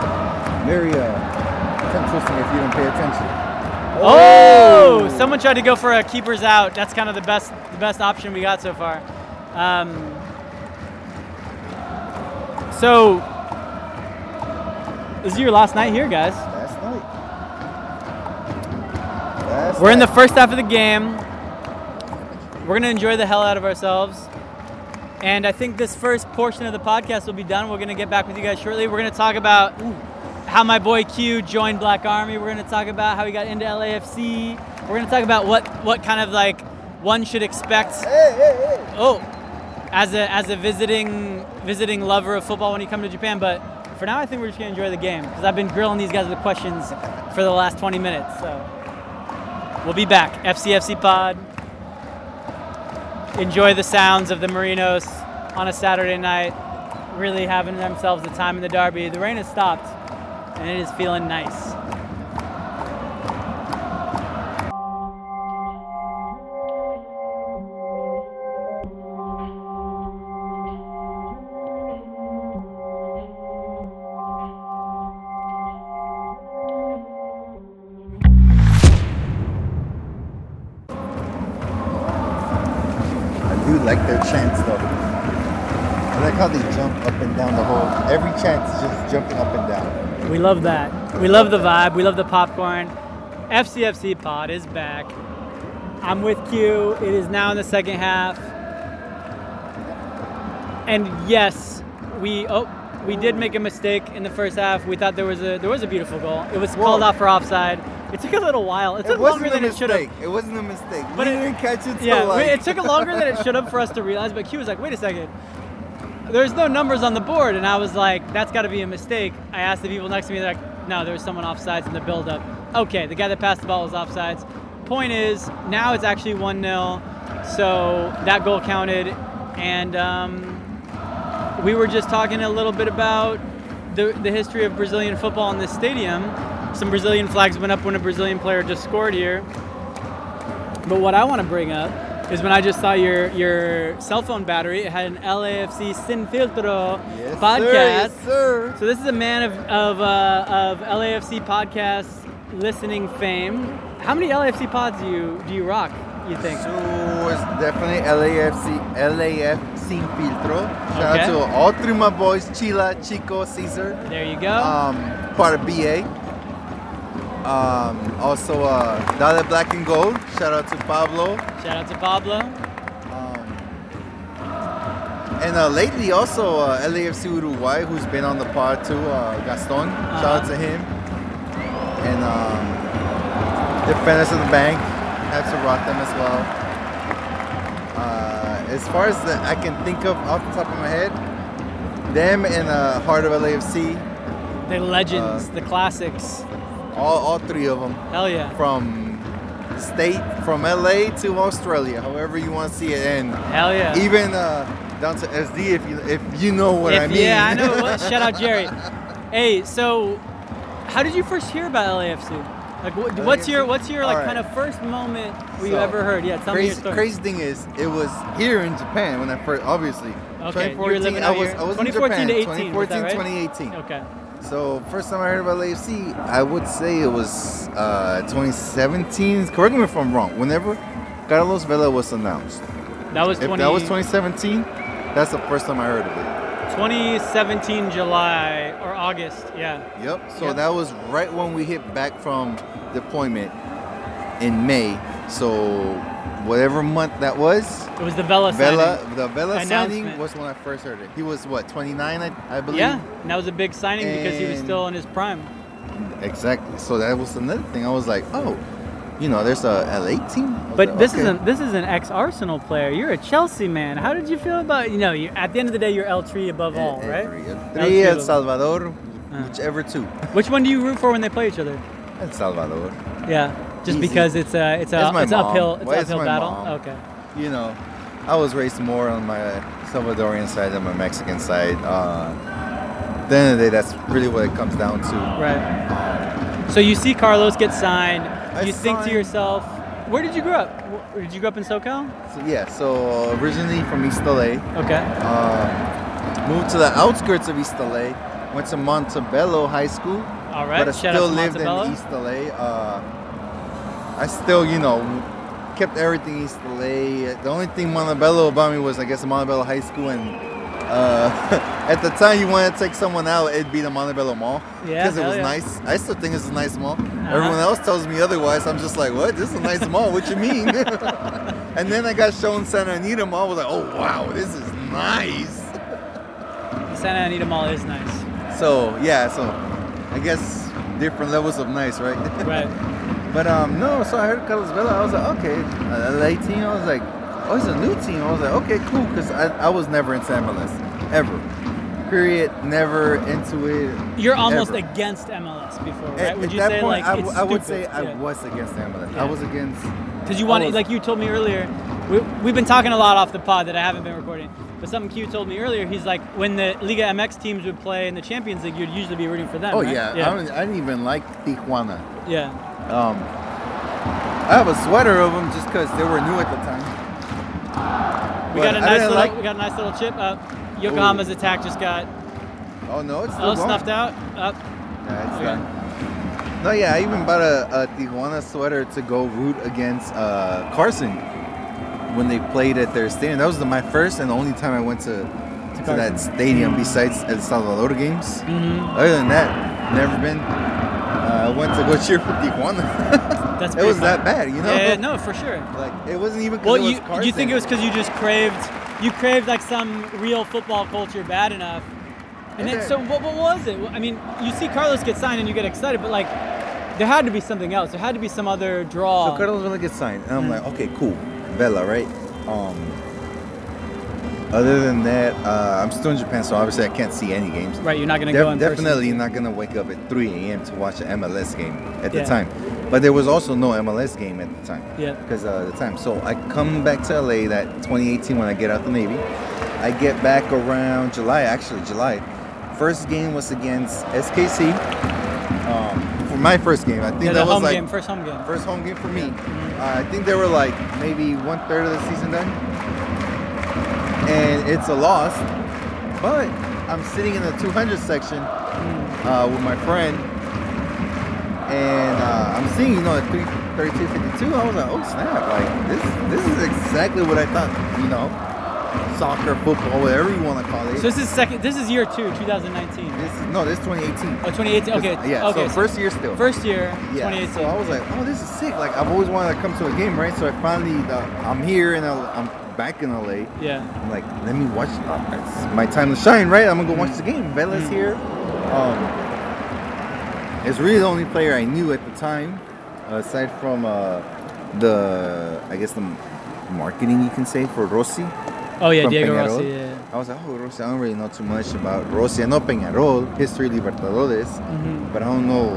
Very if you don't pay attention. Oh, someone tried to go for a keeper's out. That's kind of the best the best option we got so far. Um, so this is your last night here, guys. Last night. Last We're in the first half of the game. We're gonna enjoy the hell out of ourselves. And I think this first portion of the podcast will be done. We're gonna get back with you guys shortly. We're gonna talk about how my boy Q joined Black Army. We're gonna talk about how he got into LAFC. We're gonna talk about what what kind of like one should expect. Hey, hey, hey. Oh, as a as a visiting visiting lover of football when you come to Japan. But for now, I think we're just gonna enjoy the game because I've been grilling these guys with questions for the last 20 minutes. So we'll be back. FCFC Pod. Enjoy the sounds of the Marinos on a Saturday night. really having themselves a time in the derby. The rain has stopped, and it is feeling nice. I do like their chants though. I like how they jump up and down the whole. Every chant is just jumping up and down. We love that. We love the vibe. We love the popcorn. FCFC Pod is back. I'm with Q. It is now in the second half. And yes, we oh we did make a mistake in the first half. We thought there was a there was a beautiful goal. It was called off for offside. It took a little while. It It took wasn't longer a than it should have. mistake. It wasn't a mistake. But we it- didn't catch it Yeah, like. it took longer than it should have for us to realize. But Q was like, "Wait a second, there's no numbers on the board," and I was like, "That's got to be a mistake." I asked the people next to me, they're like, "No, there was someone offsides in the build-up." Okay, the guy that passed the ball was offsides. Point is, now it's actually one 0 so that goal counted, and um, we were just talking a little bit about the, the history of Brazilian football in this stadium. Some Brazilian flags went up when a Brazilian player just scored here. But what I want to bring up is when I just saw your your cell phone battery, it had an LAFC Sin Filtro Yes, podcast. sir, yes, sir. So this is a man of of, uh, of LAFC podcast listening fame. How many LAFC pods do you do you rock? You think? So it's definitely LAFC, LAF Sin Filtro. Shout Okay. out to all three of my boys, Chila, Chico, Caesar. There you go. Um, part of BA. Um, also, uh, Dale Black and Gold. Shout out to Pablo. Shout out to Pablo. And uh, lately, also uh, LAFC Uruguay, who's been on the pod too, uh, Gaston. Shout out to him. And um, Defenders of the Bank, have to rock them as well. Uh, as far as the, I can think of off the top of my head, them and uh, Heart of LAFC, The legends, the classics. All, all three of them. Hell yeah. From state, from LA to Australia, however you want to see it. And Hell yeah. even uh, down to SD if you if you know what If- I mean. Yeah, I know. Well, Shout out Jerry. Hey, so how did you first hear about LAFC? Like, what, what's your what's your like Alright. kind of first moment you So, ever heard? Yeah, tell me your crazy, story. crazy thing is, it was here in Japan when I first, obviously. Okay, you were 2014, living I was, here. I was in 2014 to Japan. 18, 2014, right? 2018. Okay. So first time I heard about LAFC, I would say it was uh, 2017. Correct me if I'm wrong. Whenever Carlos Vela was announced, That was if 20 that was 2017, that's the first time I heard of it. 2017 July or August. Yeah. Yep. So Yep. that was right when we hit back from deployment in May. So whatever month that was, It was the Vela Vela, signing. the Vela signing was when I first heard it. He was what 29, I, I believe. Yeah, and that was a big signing because he was still in his prime. Exactly. So that was another thing. I was like, oh, you know, there's a LA team. But like, this okay. is an this is an ex Arsenal player. You're a Chelsea man. How did you feel about you know? You, at the end of the day, you're El Tri above all, right? El Three El Tri. Salvador, Uh. whichever two. Which one do you root for when they play each other? El Salvador. Yeah, just Easy. because it's a it's a It's it's uphill it's it's uphill my battle. mom. Okay. You know, I was raised more on my Salvadorian side than my Mexican side. Uh, at the end of the day, that's really what it comes down to. Right. So you see Carlos get signed. I you think to yourself, where did you grow up? Did you grow up in SoCal? So, yeah, so originally from East LA. Okay. Uh, moved to the outskirts of East LA. Went to Montebello High School. All right, But I shout still lived in East LA. Uh, I still, you know, kept everything East LA. The only thing Montebello about me was, I guess, Montebello High School. And uh, at the time, you wanted to take someone out, it'd be the Montebello Mall. Yeah, Because it was yeah. nice. I still think it's a nice mall. Uh-huh. Everyone else tells me otherwise. I'm just like, what? This is a nice mall. What you mean? and then I got shown Santa Anita Mall. I was like, oh, wow, this is nice. Santa Anita Mall is nice. So yeah, so I guess different levels of nice, right? Right. But um, no. So I heard Carlos Vela. I was like, okay, a LA team. I was like, oh, it's a new team. I was like, okay, cool, because I, I was never in San Melis ever. period, never into it. You're almost ever. against MLS before, right? At, would you that say point, like I, it's w- I would say I was against MLS. Yeah. I was against. Because you wanted, was- like you told me earlier, we, we've been talking a lot off the pod that I haven't been recording. But something Q told me earlier, he's like, when the Liga MX teams would play in the Champions League, you'd usually be rooting for them. Oh right? yeah, I, don't, I didn't even like Tijuana. yeah. Um, I have a sweater of them just because they were new at the time. We But got a nice little, like- we got a nice little chip up. Yokohama's attack just got Oh no, it's still oh, going. snuffed out. Up. Yeah, it's Okay. done. No, yeah, I even bought a, a Tijuana sweater to go root against uh, Carson when they played at their stadium. That was the, my first and only time I went to, to, that stadium besides El Salvador games. Mhm. Other than that, never been. Uh, I went to go cheer for Tijuana. That's it was pretty that bad, you know? Yeah, no, for sure. Like it wasn't even. Well, you you think it was because you just craved you craved like some real football culture bad enough, and then so what, what was it? I mean, you see Carlos get signed and you get excited, but like there had to be something else. There had to be some other draw. So Carlos Vela gets signed, and I'm like, okay, cool, Vela, right? Um. Other than that, uh, I'm still in Japan, so obviously I can't see any games. Right, you're not gonna Def- go in person. Definitely not gonna wake up at 3 a.m. to watch an MLS game at Yeah. the time. But there was also no MLS game at the time. Yeah. Because uh, the time, so I come back to LA that 2018 when I get out the Navy. I get back around July, actually July. First game was against SKC. Um, my first game, I think Yeah, that was home like game, first home game. First home game for me. Uh, I think they were like maybe one third of the season done, and it's a loss. But I'm sitting in the 200 section uh, with my friend, and uh, I'm seeing you know at 332, 52. I was like, oh snap! Like this, this is exactly what I thought. You know, soccer, football, whatever you want to call it. So this is second. This is year two, 2019. This is, no, this is 2018. Oh, 2018. Okay. Yeah. Okay. So first year still. First year, Yeah, 2018. so I was like, oh, this is sick. Like I've always wanted to come to a game, right? So I finally, I'm here and I'm back in LA. Yeah. I'm like, let me watch. Uh, it's my time to shine, right? I'm gonna go watch the game. Vela's here. Um, it's really the only player I knew at the time, aside from uh, the, I guess the marketing you can say for Rossi. Oh, yeah, Diego Peñarol. Rossi, yeah. I was like, oh, Rossi. I don't really know too much about Rossi. I know Peñarol, history Libertadores, Mhm. but I don't know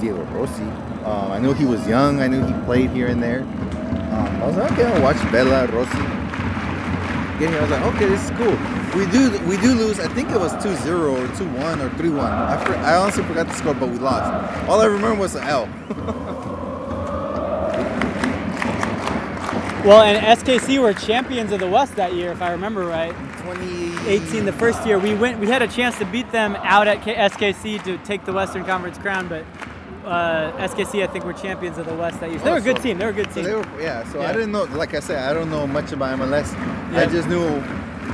Diego Rossi. Um, I knew he was young. I knew he played here and there. Um, I was like, okay, I'll watch Vela Rossi. Get here, I was like, okay, this is cool. We do we do lose. I think it was 2-0 or 2-1 or 3-1. I, for, I honestly forgot the score, but we lost. All I remember was an L. Well, and SKC were champions of the West that year, if I remember right. 2018, the first year we went. We had a chance to beat them out at K- SKC to take the Western Conference crown, but uh, SKC I think were champions of the West that year. So they were a good so- team. They were a good team. they were- yeah, so Yeah. I didn't know. Like I said, I don't know much about MLS. Yeah. I just knew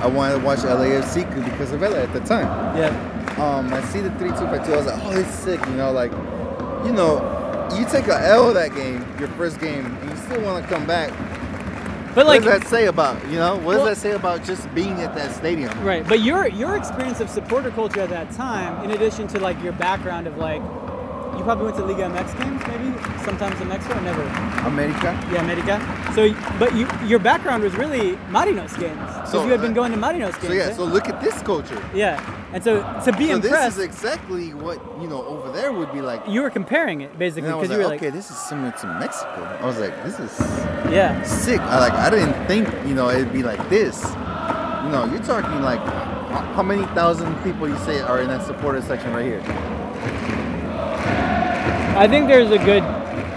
I wanted to watch LAFC because of Ella at the time. Yeah. Um, I see the three two five two. I was like, oh, it's sick. You know, like, you know, you take a L that game, your first game, and you still want to come back. But like, what does that say about you know? What Well- does that say about just being at that stadium? Right, but your your experience of supporter culture at that time, in addition to like your background of like, you probably went to Liga MX games, maybe sometimes in Mexico, or never. America. Yeah, America. So, but you your background was really Marinos games, because So, you had been uh, going to Marinos games. So yeah, eh? so look at this culture. yeah, and so to be so impressed, this is exactly what you know over there would be like. you were comparing it basically And I was because like, you were like, okay, this is similar to Mexico. I was like, this is yeah, sick. I like, I didn't think you know it'd be like this. You know, you're talking like how many thousand people you say are in that supporter section right here? I think there's a good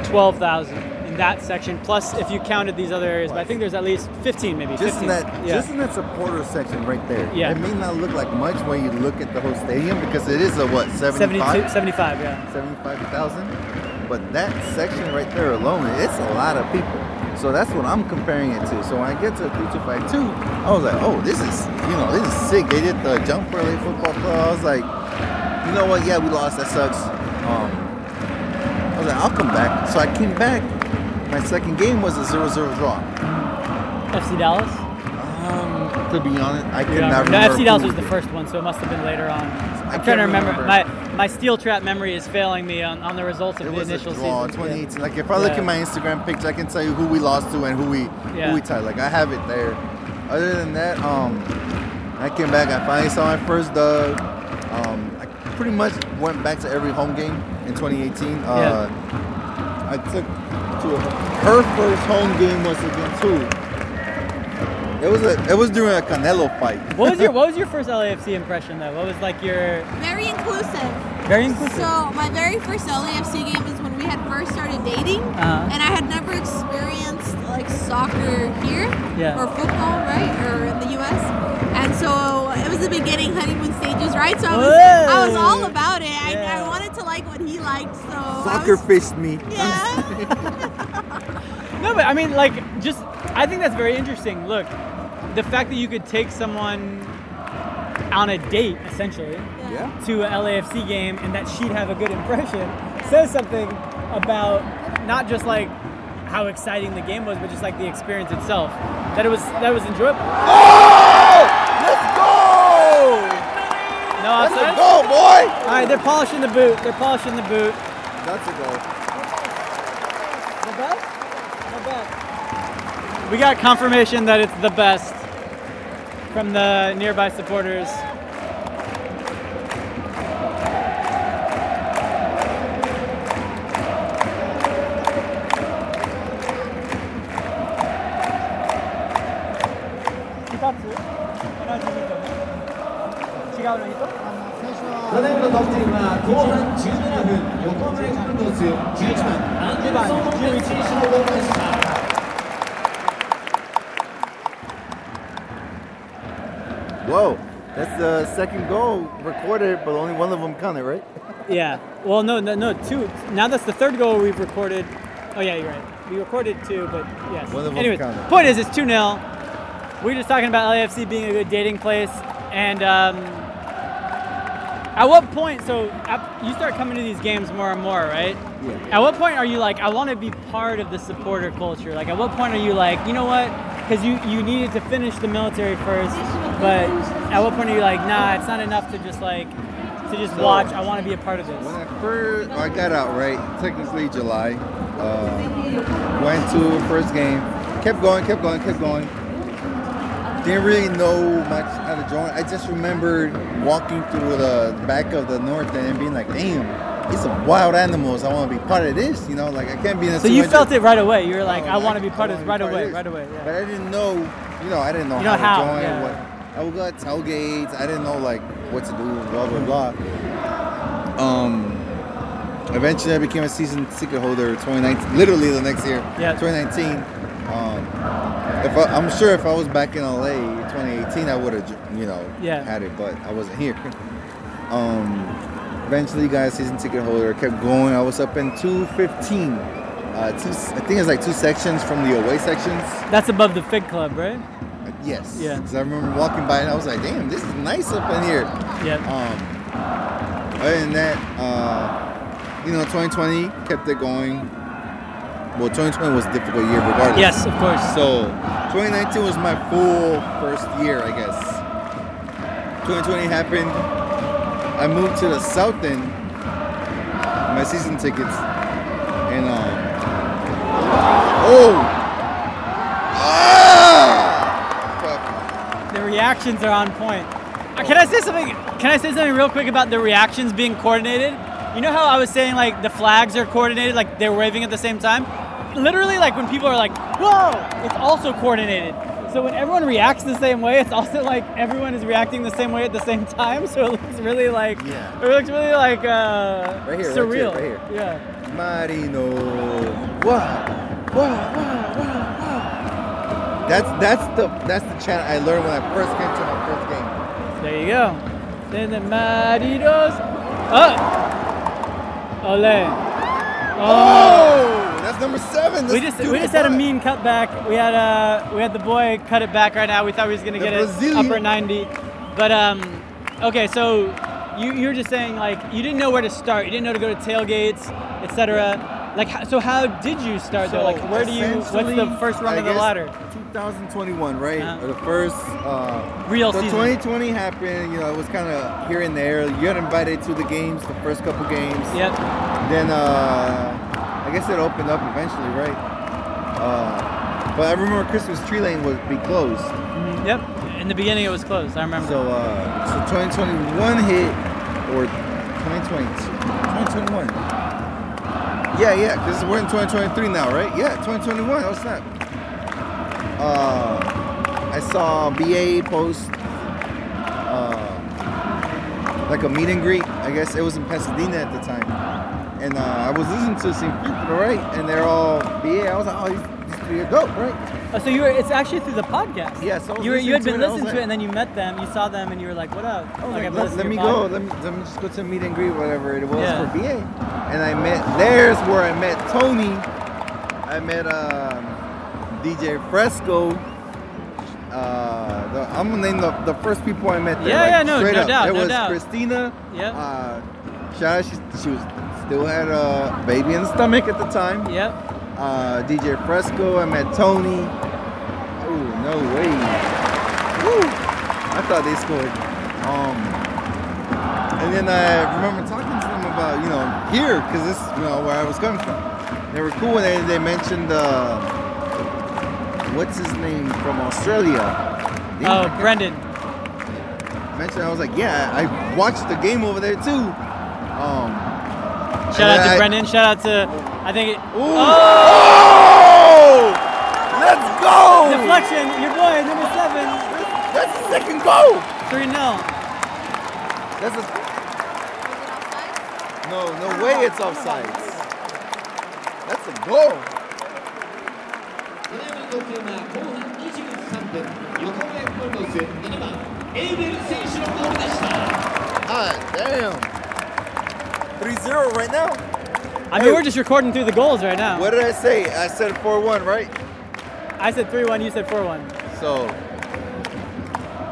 twelve thousand in that section. Plus, if you counted these other areas, but I think there's at least fifteen, maybe Just 15. in that, yeah. just in that supporter section right there. Yeah. It may not look like much when you look at the whole stadium because it is a what 72, 75, 75, yeah. 75,000. But that section right there alone, it's a lot of people. So that's what I'm comparing it to. So when I get to 3252, I was like, oh, this is, you know, this is sick. They did the jump for LA Football Club. I was like, you know what? Yeah, we lost. That sucks. Um, I like, I'll come back. So I came back. My second game was a 0 0 draw. FC Dallas. Um, to be honest, I could not remember. No, FC Dallas was the first one, so it must have been later on. I'm can't trying to remember. remember. My my steel trap memory is failing me on, on the results of It the was a initial draw, season. 2018. Like if I look Yeah. at my Instagram picture, I can tell you who we lost to and who we Yeah. who we tied. Like I have it there. Other than that, um, I came back. I finally saw my first dub. Pretty much went back to every home game in 2018. Uh, I took to a, her first home game was again too. It was a it was during a Canelo fight. What was your What was your first LAFC impression though? What was like your Very inclusive. very inclusive? So my very first LAFC game is when we had first started dating, Uh-huh. and I had never experienced like soccer here Yeah. or football, right, or in the U.S. And so it was the beginning honeymoon stages, right? So I was, I was all about it. I, Yeah. I wanted to like what he liked, so Soccer was- fished me. Yeah. No, but I mean, like, just I think that's very interesting. Look, the fact that you could take someone on a date, essentially, Yeah. to a LAFC game, and that she'd have a good impression, says something about not just like how exciting the game was, but just like the experience itself. That it was that was enjoyable. Oh! Let's go! No Let's offense. go, boy! All right, they're polishing the boot. They're polishing the boot. That's a goal. The best? The best. We got confirmation that it's the best from the nearby supporters. Whoa, that's the second goal recorded, but only one of them counted, right? Yeah. Well, no, no, no, two. Now that's the third goal we've recorded. Oh yeah, you're right. We recorded two, but yes. One of them Anyways, counted. point is, it's two 0 We're just talking about LAFC being a good dating place, and um, at what point? So you start coming to these games more and more, right? Yeah. At what point are you like, I want to be part of the supporter culture? Like, at what point are you like, you know what? Because you you needed to finish the military first, but at what point are you like, nah, it's not enough to just like to just So- watch. I want to be a part of this. When I first, I got out right, technically July. Uh, went to first game, kept going, kept going, kept going. Didn't really know much how to join. I just remembered walking through the back of the north end and being like, "Damn, these some wild animals. I want to be part of this." You know, like I can't be in a. So you 200 felt it right away. You were like, Oh, I want to be part I of this right away, this. right away. Yeah. But I didn't know, you know, I didn't know You know how, how, to join. yeah. What I would go to tailgates. I didn't know like what to do. Blah blah blah. Um. Eventually, I became a season ticket holder. 2019, literally the next year. Yeah. 2019. Um, if I, I'm sure if I was back in LA 2018, I would have, you know, Yeah. had it. But I wasn't here. Um, eventually, got a season ticket holder. Kept going. I was up in 215. Uh, two, I think it's like two sections from the away sections. That's above the Fig Club, right? Yes. Yeah. Because I remember walking by and I was like, damn, this is nice up in here. Yeah. Um, other than that, uh, you know, 2020 kept it going. Well, 2020 was a difficult year regardless. Yes, of course. So 2019 was my full first year, I guess. 2020 happened. I moved to the south end. My season tickets, and um, oh, ah, The reactions are on point. Uh, Can I say something? Can I say something real quick about the reactions being coordinated? You know how I was saying like the flags are coordinated, like they're waving at the same time. Literally, like when people are like, "Whoa!" It's also coordinated. So when everyone reacts the same way, it's also like everyone is reacting the same way at the same time. So it looks really like Yeah. it looks really like uh, Right here, right surreal. here, right here. Yeah. Marino. Wow, wow, wow, wow, wow. That's that's the that's the chant I learned when I first came to my first game. There you go. Then the Marinos. Oh! Ole. Oh, that's number seven. We just we just had a mean cutback. We had uh we had the boy cut it back right now. We thought he was gonna The get it upper 90, but um okay. So you you were just saying like you didn't know where to start. You didn't know to go to tailgates, etc. Like so, how did you start though? Like where do you? What's the first rung I of the ladder? 2021, right? Uh-huh. The first uh, Real so season. 2020 happened. You know, it was kind of here and there. You got invited to the games, the first couple games. Yep. Then uh, I guess it opened up eventually, right? Uh, but I remember Christmas tree lane would be closed. Mhm, Yep. In the beginning, it was closed. I remember. So uh, so 2021 hit, or 2020, 2021. Yeah, yeah, because we're in 2023 now, right? Yeah, 2021. Oh snap. Uh, I saw BA post uh, like a meet and greet. I guess it was in Pasadena at the time, and uh, I was listening to some people, right? And they're all BA. I was like, oh, these, these three are dope, right? Oh, so you were, it's actually through the podcast. Yeah, so you were, you had been to it, I was listening to it, and then you met them, you saw them, and you were like, "What up?" I Like, like, let, let me go. Let me, let me just go to meet and greet, whatever it was Yeah. for BA. And I met, there's where I met Tony. I met um, DJ Fresco. Uh, the, I'm gonna name the, the first people I met there. Yeah, like, yeah, no, straight no up. doubt, There no was doubt. Christina. Yep. Uh, shout out, she, she was still had a baby in the stomach at the time. Yep. Uh, DJ Fresco. I met Tony. Oh no way. Woo! I thought they scored. Um, and then I remember talking to them about, you know, here, because this, you know, where I was coming from. They were cool and they, they mentioned, uh, what's his name from Australia? They Oh, Brendan. mentioned, I was like, yeah, I watched the game over there too. Um, Shout out to I- Brendan. Shout out to, I think it. Ooh. Oh! oh! Let's go! Deflection, your boy, number seven. That's the second goal. 3 0. That's a. No, no way it's offside. That's a goal. Ah, damn. 3 0 right now? I mean, we're just recording through the goals right now. What did I say? I said 4-1, right? I said 3 1, you said 4 1. So,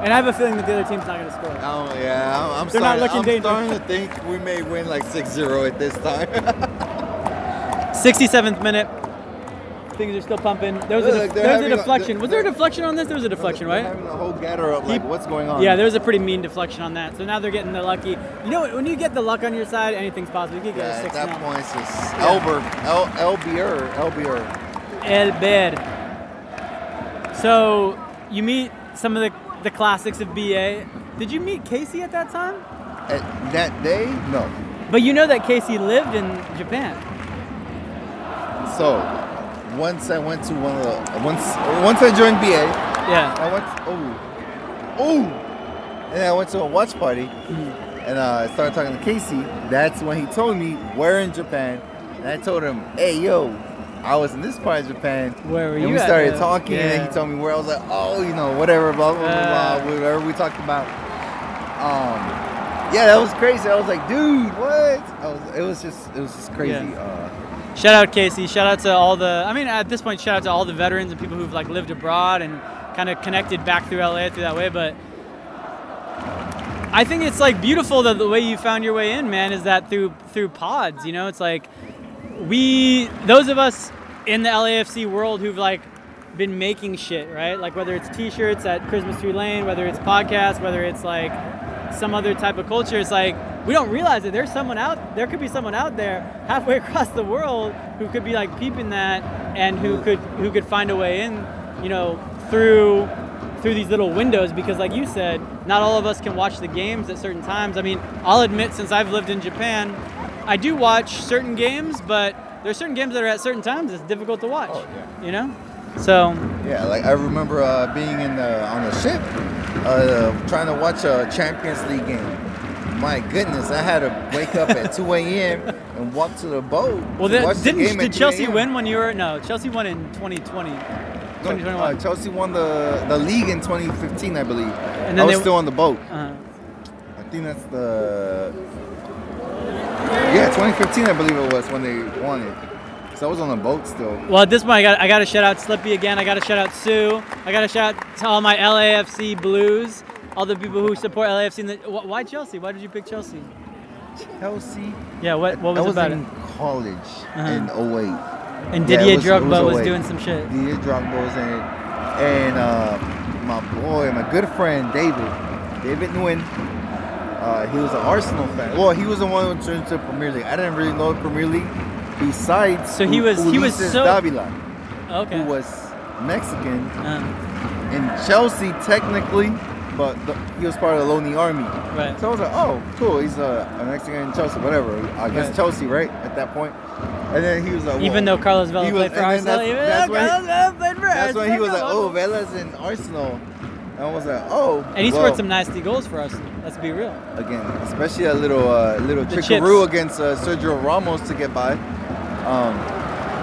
And I have a feeling that the other team's not going to score. oh yeah, I'm, I'm They're not starting, looking I'm dangerous. starting to think we may win like 6-0 at this time. 67th minute. Things are still pumping. There was a, def- there was a having a- deflection. was there a deflection on this? There was a deflection, right? Having the whole gather up, like He- what's going on? Yeah, there was a pretty mean deflection on that. So now they're getting the lucky. You know, what? when you get the luck on your side, anything's possible. You could get Yeah, a at six that now. point, it's just Elber, El, Elbier, Elbier. El Bed. So you meet some of the, the classics of BA. Did you meet Casey at that time? At that day, no. But you know that Casey lived in Japan. So, once I went to one of the once once I joined BA, Yeah. I went oh oh, and I went to a watch party, and uh, I started talking to Casey. That's when he told me we're in Japan, and I told him, hey yo, I was in this part of Japan. Where were and you we started though? talking, and he told me where. I was like, oh, you know, whatever, blah blah blah, blah whatever we talked about. Um, yeah, that was crazy. I was like, dude, what? I was, it was just, it was just crazy. Yeah. Uh, Shout out Casey. Shout out to all the. I mean, at this point, shout out to all the veterans and people who've like lived abroad and kind of connected back through LA through that way. But I think it's like beautiful that the way you found your way in, man, is that through through pods. You know, it's like we, those of us in the LAFC world who've like been making shit, right? Like whether it's T-shirts at Christmas Tree Lane, whether it's podcasts, whether it's like some other type of culture. It's like we don't realize that there's someone out there could be someone out there halfway across the world who could be like peeping that and who could who could find a way in, you know, through through these little windows because like you said, not all of us can watch the games at certain times. I mean, I'll admit since I've lived in Japan, I do watch certain games, but there's certain games that are at certain times it's difficult to watch. Oh, you know? So Yeah, like I remember uh, being in the, on the ship, uh, trying to watch a Champions League game. My goodness, I had to wake up at 2 a.m. and walk to the boat. Well, didn't did Chelsea win when you were no? Chelsea won in 2020. No, 2021. uh, Chelsea won the, the league in 2015, I believe. And then I was they- still on the boat. Uh-huh. I think that's the yeah 2015, I believe it was when they won it. So I was on the boat still. Well, at this point, I got I got to shout out Slippy again. I got to shout out Sue. I got to shout out to all my LAFC Blues, all the people who support LAFC. In the, why Chelsea? Why did you pick Chelsea? Chelsea. Yeah, what what was, I was about in it? college Uh-huh. in 08. And Yeah, Didier was- Drogba was 08. doing some shit. Didier Drogba was in it. And uh, my boy, my good friend David, David Nguyen, uh, he was an Arsenal fan. Well, he was the one who turned to Premier League. I didn't really know Premier League besides So he was- he was Ulises so- Davila, Okay. who was Mexican Uh, in Chelsea technically, but the, he was part of the Lonely Army. Right. So I was like, oh, cool. He's a, an Mexican in Chelsea, whatever. I guess Right. Chelsea, right? At that point. And then he was like, Even though Carlos Vela was- played for Arsenal, even that's, though when Carlos Vela played for he, that's when he was like, oh, Vela's in Arsenal. And I was like, oh. And he well, scored some nasty goals for us. Let's be real. again, especially a little uh, little The trickaroo chips. against uh, Sergio Ramos to get by. Um,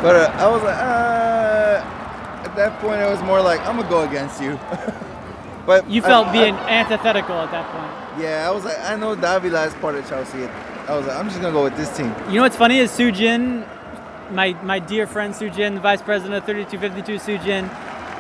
but uh, I was like, uh, at that point, it was more like I'm gonna go against you. but You felt I- being antithetical at that point. yeah, I was like, I know Davila is part of Chelsea. I was like, I'm just gonna go with this team. You know what's funny is Soo Jin, my my dear friend Soo Jin, the vice president of 3252 Soo Jin,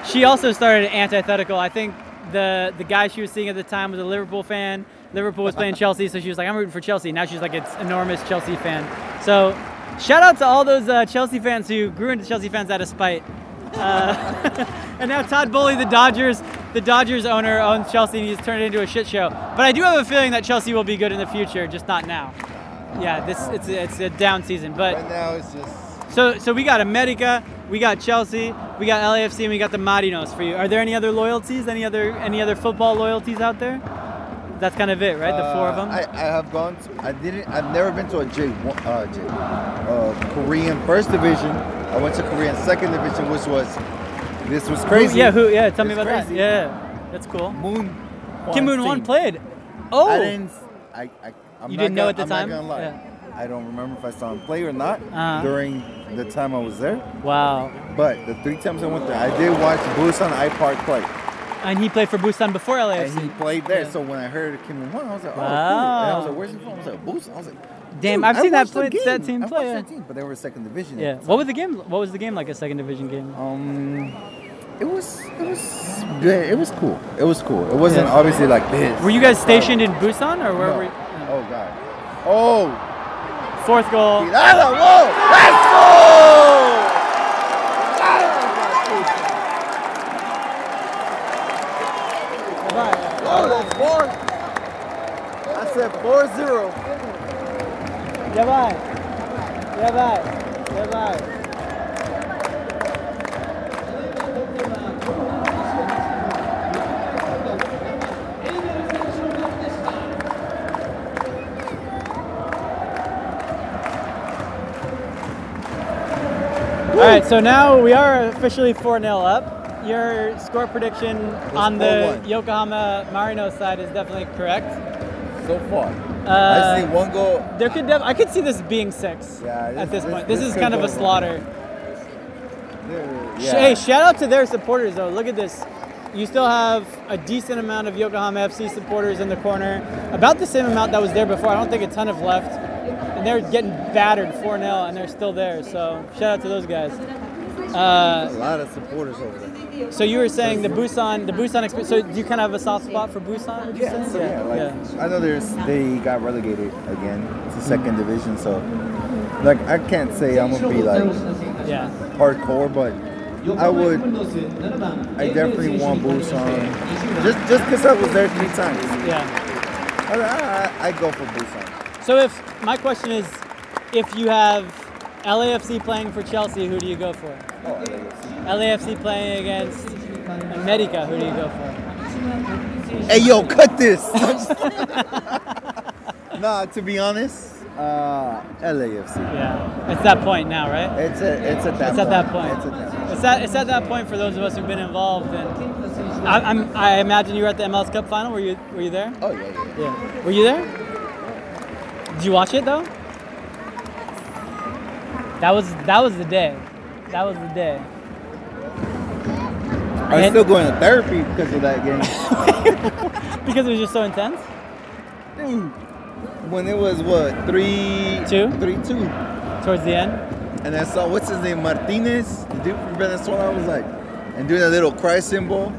she also started antithetical. I think the the guy she was seeing at the time was a Liverpool fan. Liverpool was playing Chelsea, so she was like, I'm rooting for Chelsea. Now she's like an enormous Chelsea fan. So shout out to all those uh, Chelsea fans who grew into Chelsea fans out of spite. Uh, and now Todd Boehly, the Dodgers, the Dodgers owner, owns Chelsea, and he's turned it into a shit show. But I do have a feeling that Chelsea will be good in the future, just not now. Yeah, this it's a, it's a down season, but Right now, it's just so so we got America, we got Chelsea, we got LAFC, and we got the Marinos for you. Are there any other loyalties? Any other any other football loyalties out there? That's kind of it, right? The four of them. Uh, I, I have gone. To, I didn't. I've never been to a J one, uh, J, uh, Korean first division. I went to Korean second division, which was this was crazy. Who, yeah, who? Yeah, tell me about crazy. that. Yeah, that's cool. Moon. Kim Moon Hwan played. Oh, I didn't. I. I I'm You didn't know gonna- at the I'm time? Not gonna lie. Yeah. I don't remember if I saw him play or not Uh-huh. during the time I was there. wow. But the three times I went there, I did watch Busan IPark play, And he played for Busan before LAFC. and he played there. Yeah. So when I heard Kim Won, I was like, oh, cool. And I was like, where's he from? I was like, Busan. I was like. Damn, I've I seen that play- that team play, yeah. that team, but they were second division. Yeah. What was the game? What was the game like? A second division game? Um, it was it was good. It was cool. It was cool. It wasn't Yeah. obviously like this. Were you guys stationed in Busan or where No. were you? Oh god. Oh. Fourth goal. Tirada, whoa! Let's go! Oh, that's four. I said 4-0. Ya va. Ya va. Ya. All right, so now we are officially 4 0 up. Your score prediction on the 4-1. Yokohama Marinos side is definitely correct. So far. Uh, I see one goal. There could def- I could see this being six Yeah, at this- this, this- point. This, this is kind of a slaughter. Yeah. Hey, shout out to their supporters though. Look at this. You still have a decent amount of Yokohama FC supporters in the corner. About the same amount that was there before. I don't think a ton have left. And they're getting battered 4 0 and they're still there. So shout out to those guys. Uh, a lot of supporters over there. So you were saying the Busan, the Busan experience. So do you kind of have a soft spot for Busan? Yeah, so yeah, like I know there's they got relegated again to second division, so like I can't say I'm gonna be like Yeah. hardcore, but I would. I definitely want Busan, just just because I was there three times. Yeah. I, I, I go for Busan. So if my question is, if you have LAFC playing for Chelsea, who do you go for? Oh, LAFC. LAFC playing against America, who do you go for? Hey yo, cut this. nah, to be honest, uh, LAFC. Yeah, it's that point now, right? It's a, it's at that. It's at that point. It's at that. Point. It's at, it's at that point for those of us who've been involved. And I, I'm, I imagine you were at the MLS Cup final. Were you Were you there? Oh yeah, yeah. Yeah. Were you there? Did you watch it though? That was that was the day. That was the day. I'm And- still going to therapy because of that game. Because it was just so intense. Dude, when it was what three Two? three two, Towards the end. and I saw what's his name Martinez, the dude from Venezuela. I was like, and doing a little cry symbol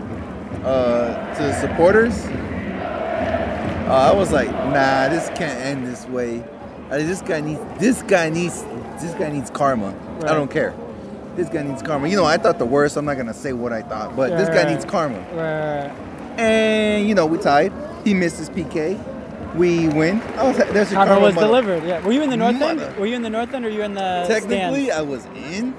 uh, to the supporters. Uh, I was like, nah, this can't end this way. Uh, this guy needs this guy needs this guy needs karma. Right. I don't care. This guy needs karma. You know, I thought the worst. I'm not gonna say what I thought, but this guy needs karma. Right. And you know, we tied. He missed his PK. We win. I was like, there's your Karma karma. was mother- delivered. Yeah. Were you in the north Mother. end? Were you in the north end or you in the Technically, stands? I was in,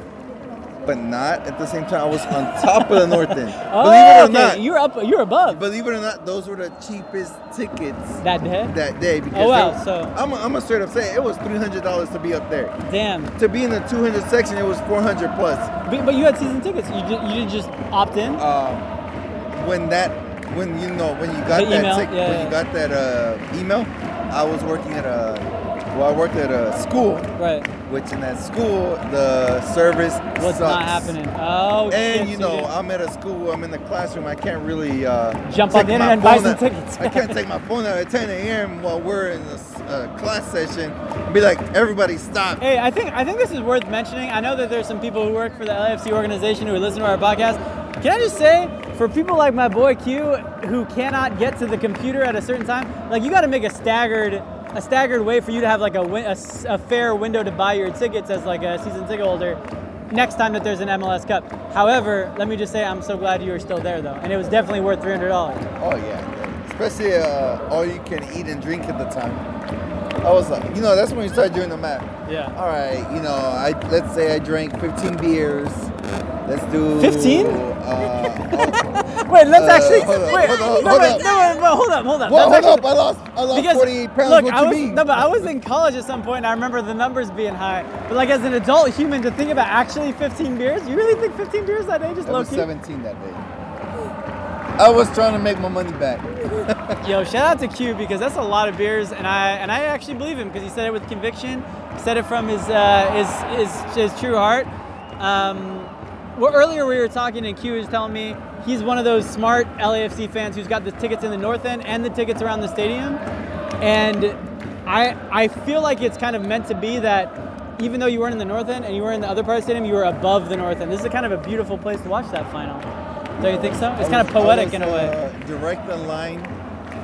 but not at the same time. I was on top of the north end. Oh, Believe it or okay. not, You're up. You're above. believe it or not, those were the cheapest tickets That day. that day. Because Oh, wow, so- I'm, I'm gonna straight up say it was three hundred dollars to be up there. Damn. To be in the 200 section, it was 400 plus. But, but you had season tickets. You did. You didn't just opt in. Um, when that, when you know, when you got The that, email, yeah, when yeah. you got that uh, email, I was working at a, well, I worked at a school, right. which in that school the service What's sucks. not happening? Oh shit. And you know, I'm at a school. I'm in the classroom. I can't really uh, Jump on the internet and buy some tickets. I can't take my phone out at 10 a.m. while we're in a uh, class session. and Be like, everybody stop. Hey, I think I think this is worth mentioning. I know that there's some people who work for the LAFC organization who listen to our podcast. Can I just say, for people like my boy Q, who cannot get to the computer at a certain time, like you got to make a staggered a staggered way for you to have like a, win- a a fair window to buy your tickets as like a season ticket holder. Next time that there's an MLS Cup. However, let me just say I'm so glad you were still there though, and it was definitely worth three hundred dollars. Oh yeah, especially uh, all you can eat and drink at the time. I was like, you know, that's when you start doing the math. Yeah. All right, you know, I let's say I drank 15 beers. Let's do 15? Uh, Wait, let's Uh, actually hold wait. hold on, no, hold wait, on. no, wait, hold up, hold up. well, hold actually- up, I lost, I lost Because 48 pounds. look, what I you was mean? no, but I was in college at some point, and I remember the numbers being high. But like as an adult human, to think about actually 15 beers, you really think 15 beers that day just I low was key? 17 that day. I was trying to make my money back. Yo, shout out to Q because that's a lot of beers, and I and I actually believe him because he said it with conviction. Said it from his uh, his, his his true heart. Um, well, earlier we were talking, and Q was telling me he's one of those smart LAFC fans who's got the tickets in the north end and the tickets around the stadium, and I I feel like it's kind of meant to be that. Even though you weren't in the north end and you were in the other part of the stadium, you were above the north end. This is kind of a beautiful place to watch that final. Don't you think so? It's kind of poetic was, in a way. Uh, direct in line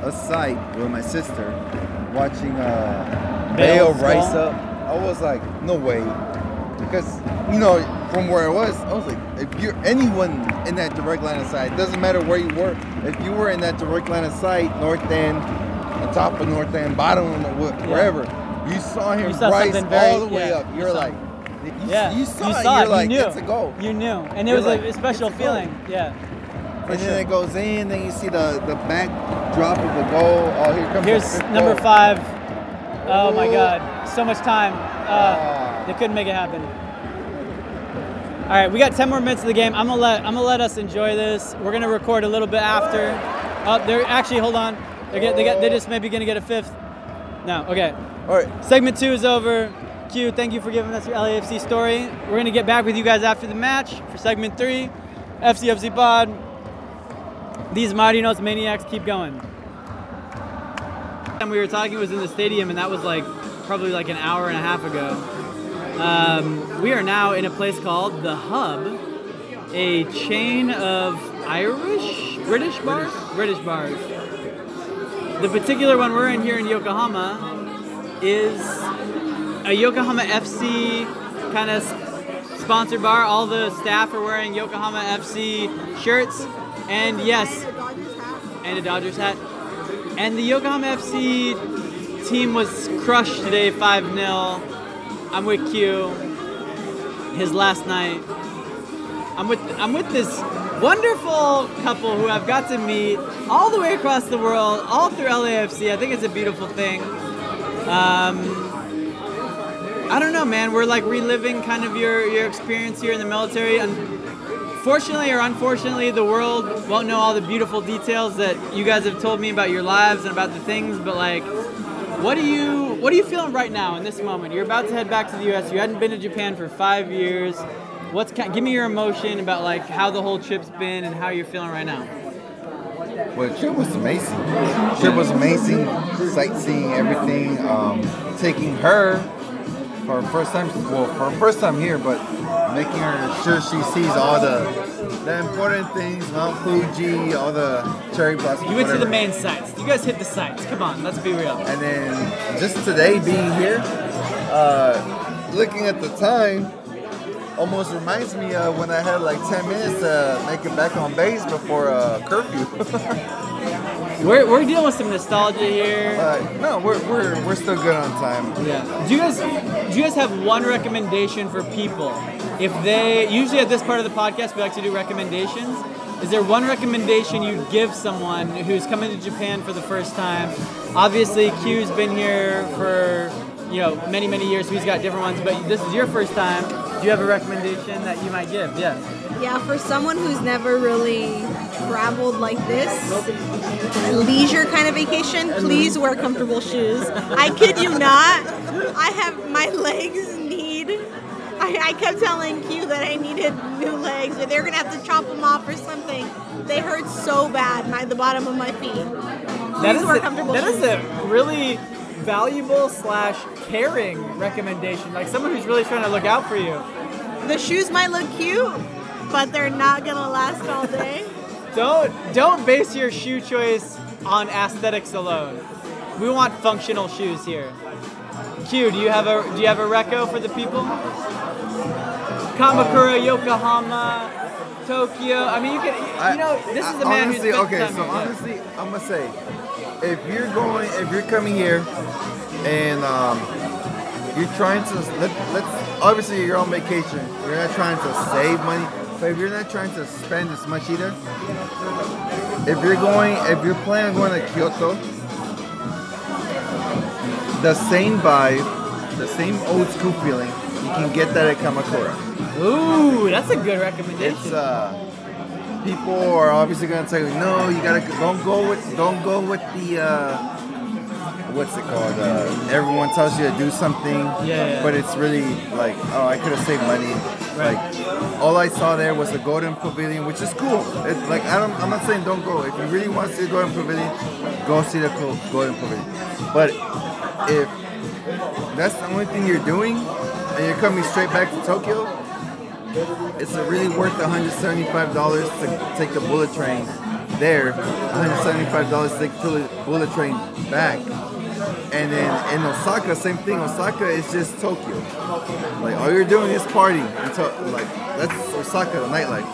aside with my sister watching uh, Bale rise up. I was like, no way. Because, you know, from where I was, I was like, if you're anyone in that direct line of sight, it doesn't matter where you were. If you were in that direct line of sight, north end, the top of north end, bottom, wherever, you saw him You saw rise very- all the way yeah, up. you You're saw- like, you, Yeah, you saw you it. saw You're it. like, you knew. it's a goal. You knew, and it You're was like, a special feeling. Yeah. And sure. then it goes in, then you see the, the back drop of the goal. Oh, here comes Here's number goal. five. Oh my God, so much time. Uh, Ah. they couldn't make it happen. All right, we got 10 more minutes of the game. I'm gonna let I'm gonna let us enjoy this. We're gonna record a little bit after. Oh, they're actually hold on. They get they get they just maybe gonna get a fifth. No, okay. All right. Segment two is over. Q, thank you for giving us your LAFC story. We're gonna get back with you guys after the match for segment three. FCFC Pod. These Marinos maniacs keep going. Time we were talking was in the stadium, and that was like probably like an hour and a half ago. Um, we are now in a place called the Hub, a chain of Irish British bars. British bars. The particular one we're in here in Yokohama is a Yokohama FC kind of sponsored bar. All the staff are wearing Yokohama FC shirts, and yes, and a Dodgers hat. And the Yokohama FC team was crushed today, 5 0. I'm with Q. His last night. I'm with I'm with this wonderful couple who I've got to meet all the way across the world, all through LAFC. I think it's a beautiful thing. Um, I don't know, man. We're like reliving kind of your your experience here in the military. Unfortunately or unfortunately, the world won't know all the beautiful details that you guys have told me about your lives and about the things. But like, what are you what are you feeling right now in this moment? You're about to head back to the U.S. You hadn't been to Japan for five years. What's give me your emotion about like how the whole trip's been and how you're feeling right now? Well, the trip was amazing. The trip was amazing. Sightseeing, everything. Um, taking her for her first time, well, for her first time here, but making her sure she sees all the the important things, Mount Fuji, all the cherry blossoms. You went to the main sites. You guys hit the sites. Come on, let's be real. And then just today being here, uh, looking at the time, almost reminds me of when I had like 10 minutes to make it back on base before uh, curfew. We're, we're dealing with some nostalgia here. But no, we're, we're, we're still good on time. Yeah. Do you guys do you guys have one recommendation for people if they usually at this part of the podcast we like to do recommendations. Is there one recommendation you'd give someone who's coming to Japan for the first time? Obviously, Q's been here for you know many many years, so he's got different ones. But this is your first time. Do you have a recommendation that you might give? Yeah. Yeah, for someone who's never really traveled like this, a leisure kind of vacation, please wear comfortable shoes. I kid you not. I have my legs need. I, I kept telling Q that I needed new legs, or they're gonna have to chop them off or something. They hurt so bad, my the bottom of my feet. Please That is wear a, comfortable that is a really valuable slash caring recommendation. Like someone who's really trying to look out for you. The shoes might look cute, but they're not gonna last all day. Don't don't base your shoe choice on aesthetics alone. We want functional shoes here. Q, do you have a do you have a reco for the people? Kamakura, Yokohama, Tokyo. I mean, you can you know this is a man honestly, who's spent okay. So here. honestly, I'm gonna say, if you're going, if you're coming here, and um, you're trying to let, let's obviously you're on vacation. You're not trying to save money, but if you're not trying to spend as much either, if you're going, if you're planning on going to Kyoto, the same vibe, the same old school feeling, you can get that at Kamakura. Ooh, that's a good recommendation. It's uh, people are obviously gonna tell you, no, you gotta don't go with don't go with the uh, what's it called? Uh, everyone tells you to do something, yeah. but it's really like, oh, I could have saved money. Like, all I saw there was the Golden Pavilion, which is cool. It's like, I don't, I'm not saying don't go. If you really want to see the Golden Pavilion, go see the Go- Golden Pavilion. But if that's the only thing you're doing, and you're coming straight back to Tokyo, it's really worth $175 to take the bullet train there, $175 to take the bullet train back. And then in Osaka, same thing. Osaka is just Tokyo. Like all you're doing is party until like that's Osaka, the nightlife,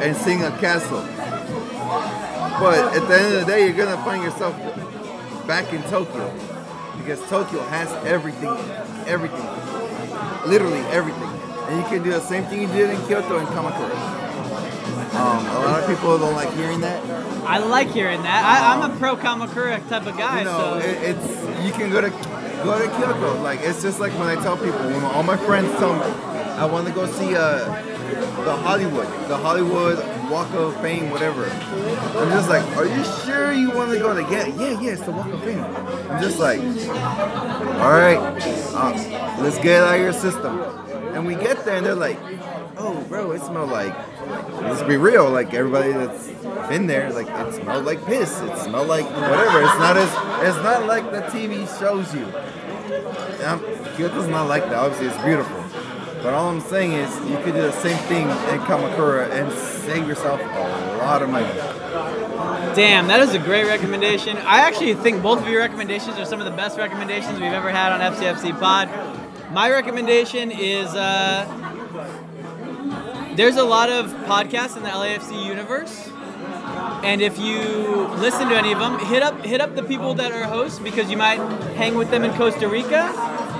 and seeing a castle. But at the end of the day, you're gonna find yourself back in Tokyo because Tokyo has everything, everything, literally everything. And you can do the same thing you did in Kyoto and Kamakura. Um, a lot of people don't like hearing that. I like hearing that. I, I'm a pro Kamakura type of guy, You know, so it, it's you can go to go to Kyoto. Like it's just like when I tell people, when all my friends tell me, I want to go see uh, the Hollywood, the Hollywood Walk of Fame, whatever. I'm just like, are you sure you want to go to get? yeah, yeah, yeah, it's the Walk of Fame. I'm just like, all right, uh, let's get out of your system. And we get there, and they're like, oh, bro, it smells like. Let's be real, like everybody that's been there, like it smelled like piss. It smelled like whatever. It's not as it's not like the TV shows you. Um, Kyoto's not like that. Obviously, it's beautiful. But all I'm saying is, you could do the same thing in Kamakura and save yourself a lot of money. Damn, that is a great recommendation. I actually think both of your recommendations are some of the best recommendations we've ever had on FCFC Pod. My recommendation is uh, there's a lot of podcasts in the LAFC universe. And if you listen to any of them, hit up hit up the people that are hosts because you might hang with them in Costa Rica.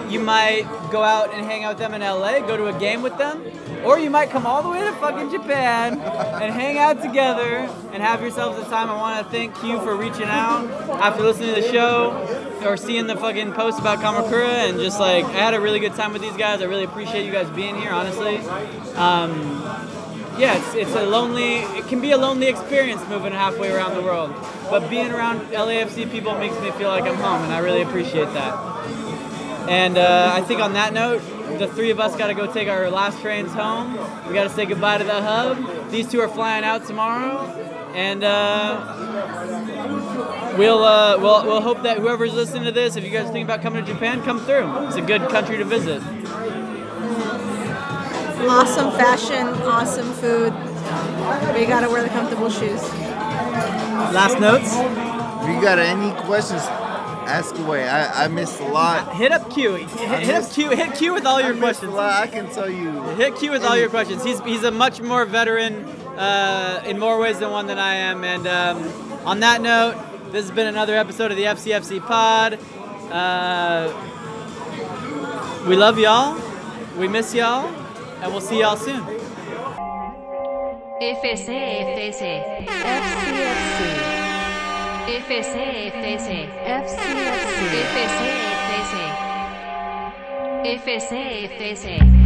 You might go out and hang out with them in LA, go to a game with them, or you might come all the way to fucking Japan and hang out together and have yourselves a time. I want to thank you for reaching out after listening to the show or seeing the fucking post about Kamakura and just like I had a really good time with these guys. I really appreciate you guys being here, honestly. Um, yeah, it's, it's a lonely, it can be a lonely experience moving halfway around the world. But being around LAFC people makes me feel like I'm home, and I really appreciate that. And uh, I think on that note, the three of us got to go take our last trains home. We got to say goodbye to the hub. These two are flying out tomorrow, and uh, we'll, uh, we'll we'll hope that whoever's listening to this, if you guys think about coming to Japan, come through. It's a good country to visit. Awesome fashion, awesome food. We gotta wear the comfortable shoes. Last notes. If you got any questions, ask away. I, I missed a lot. Hit up Q. Hit, hit up Q. Hit Q with all your questions. I can tell you. Hit Q with all your questions. He's he's a much more veteran uh, in more ways than one than I am. And um, on that note, this has been another episode of the FCFC Pod. Uh, we love y'all. We miss y'all. And we'll see y'all soon. FCFC FCFC FCFC FCFC FCFC FCFC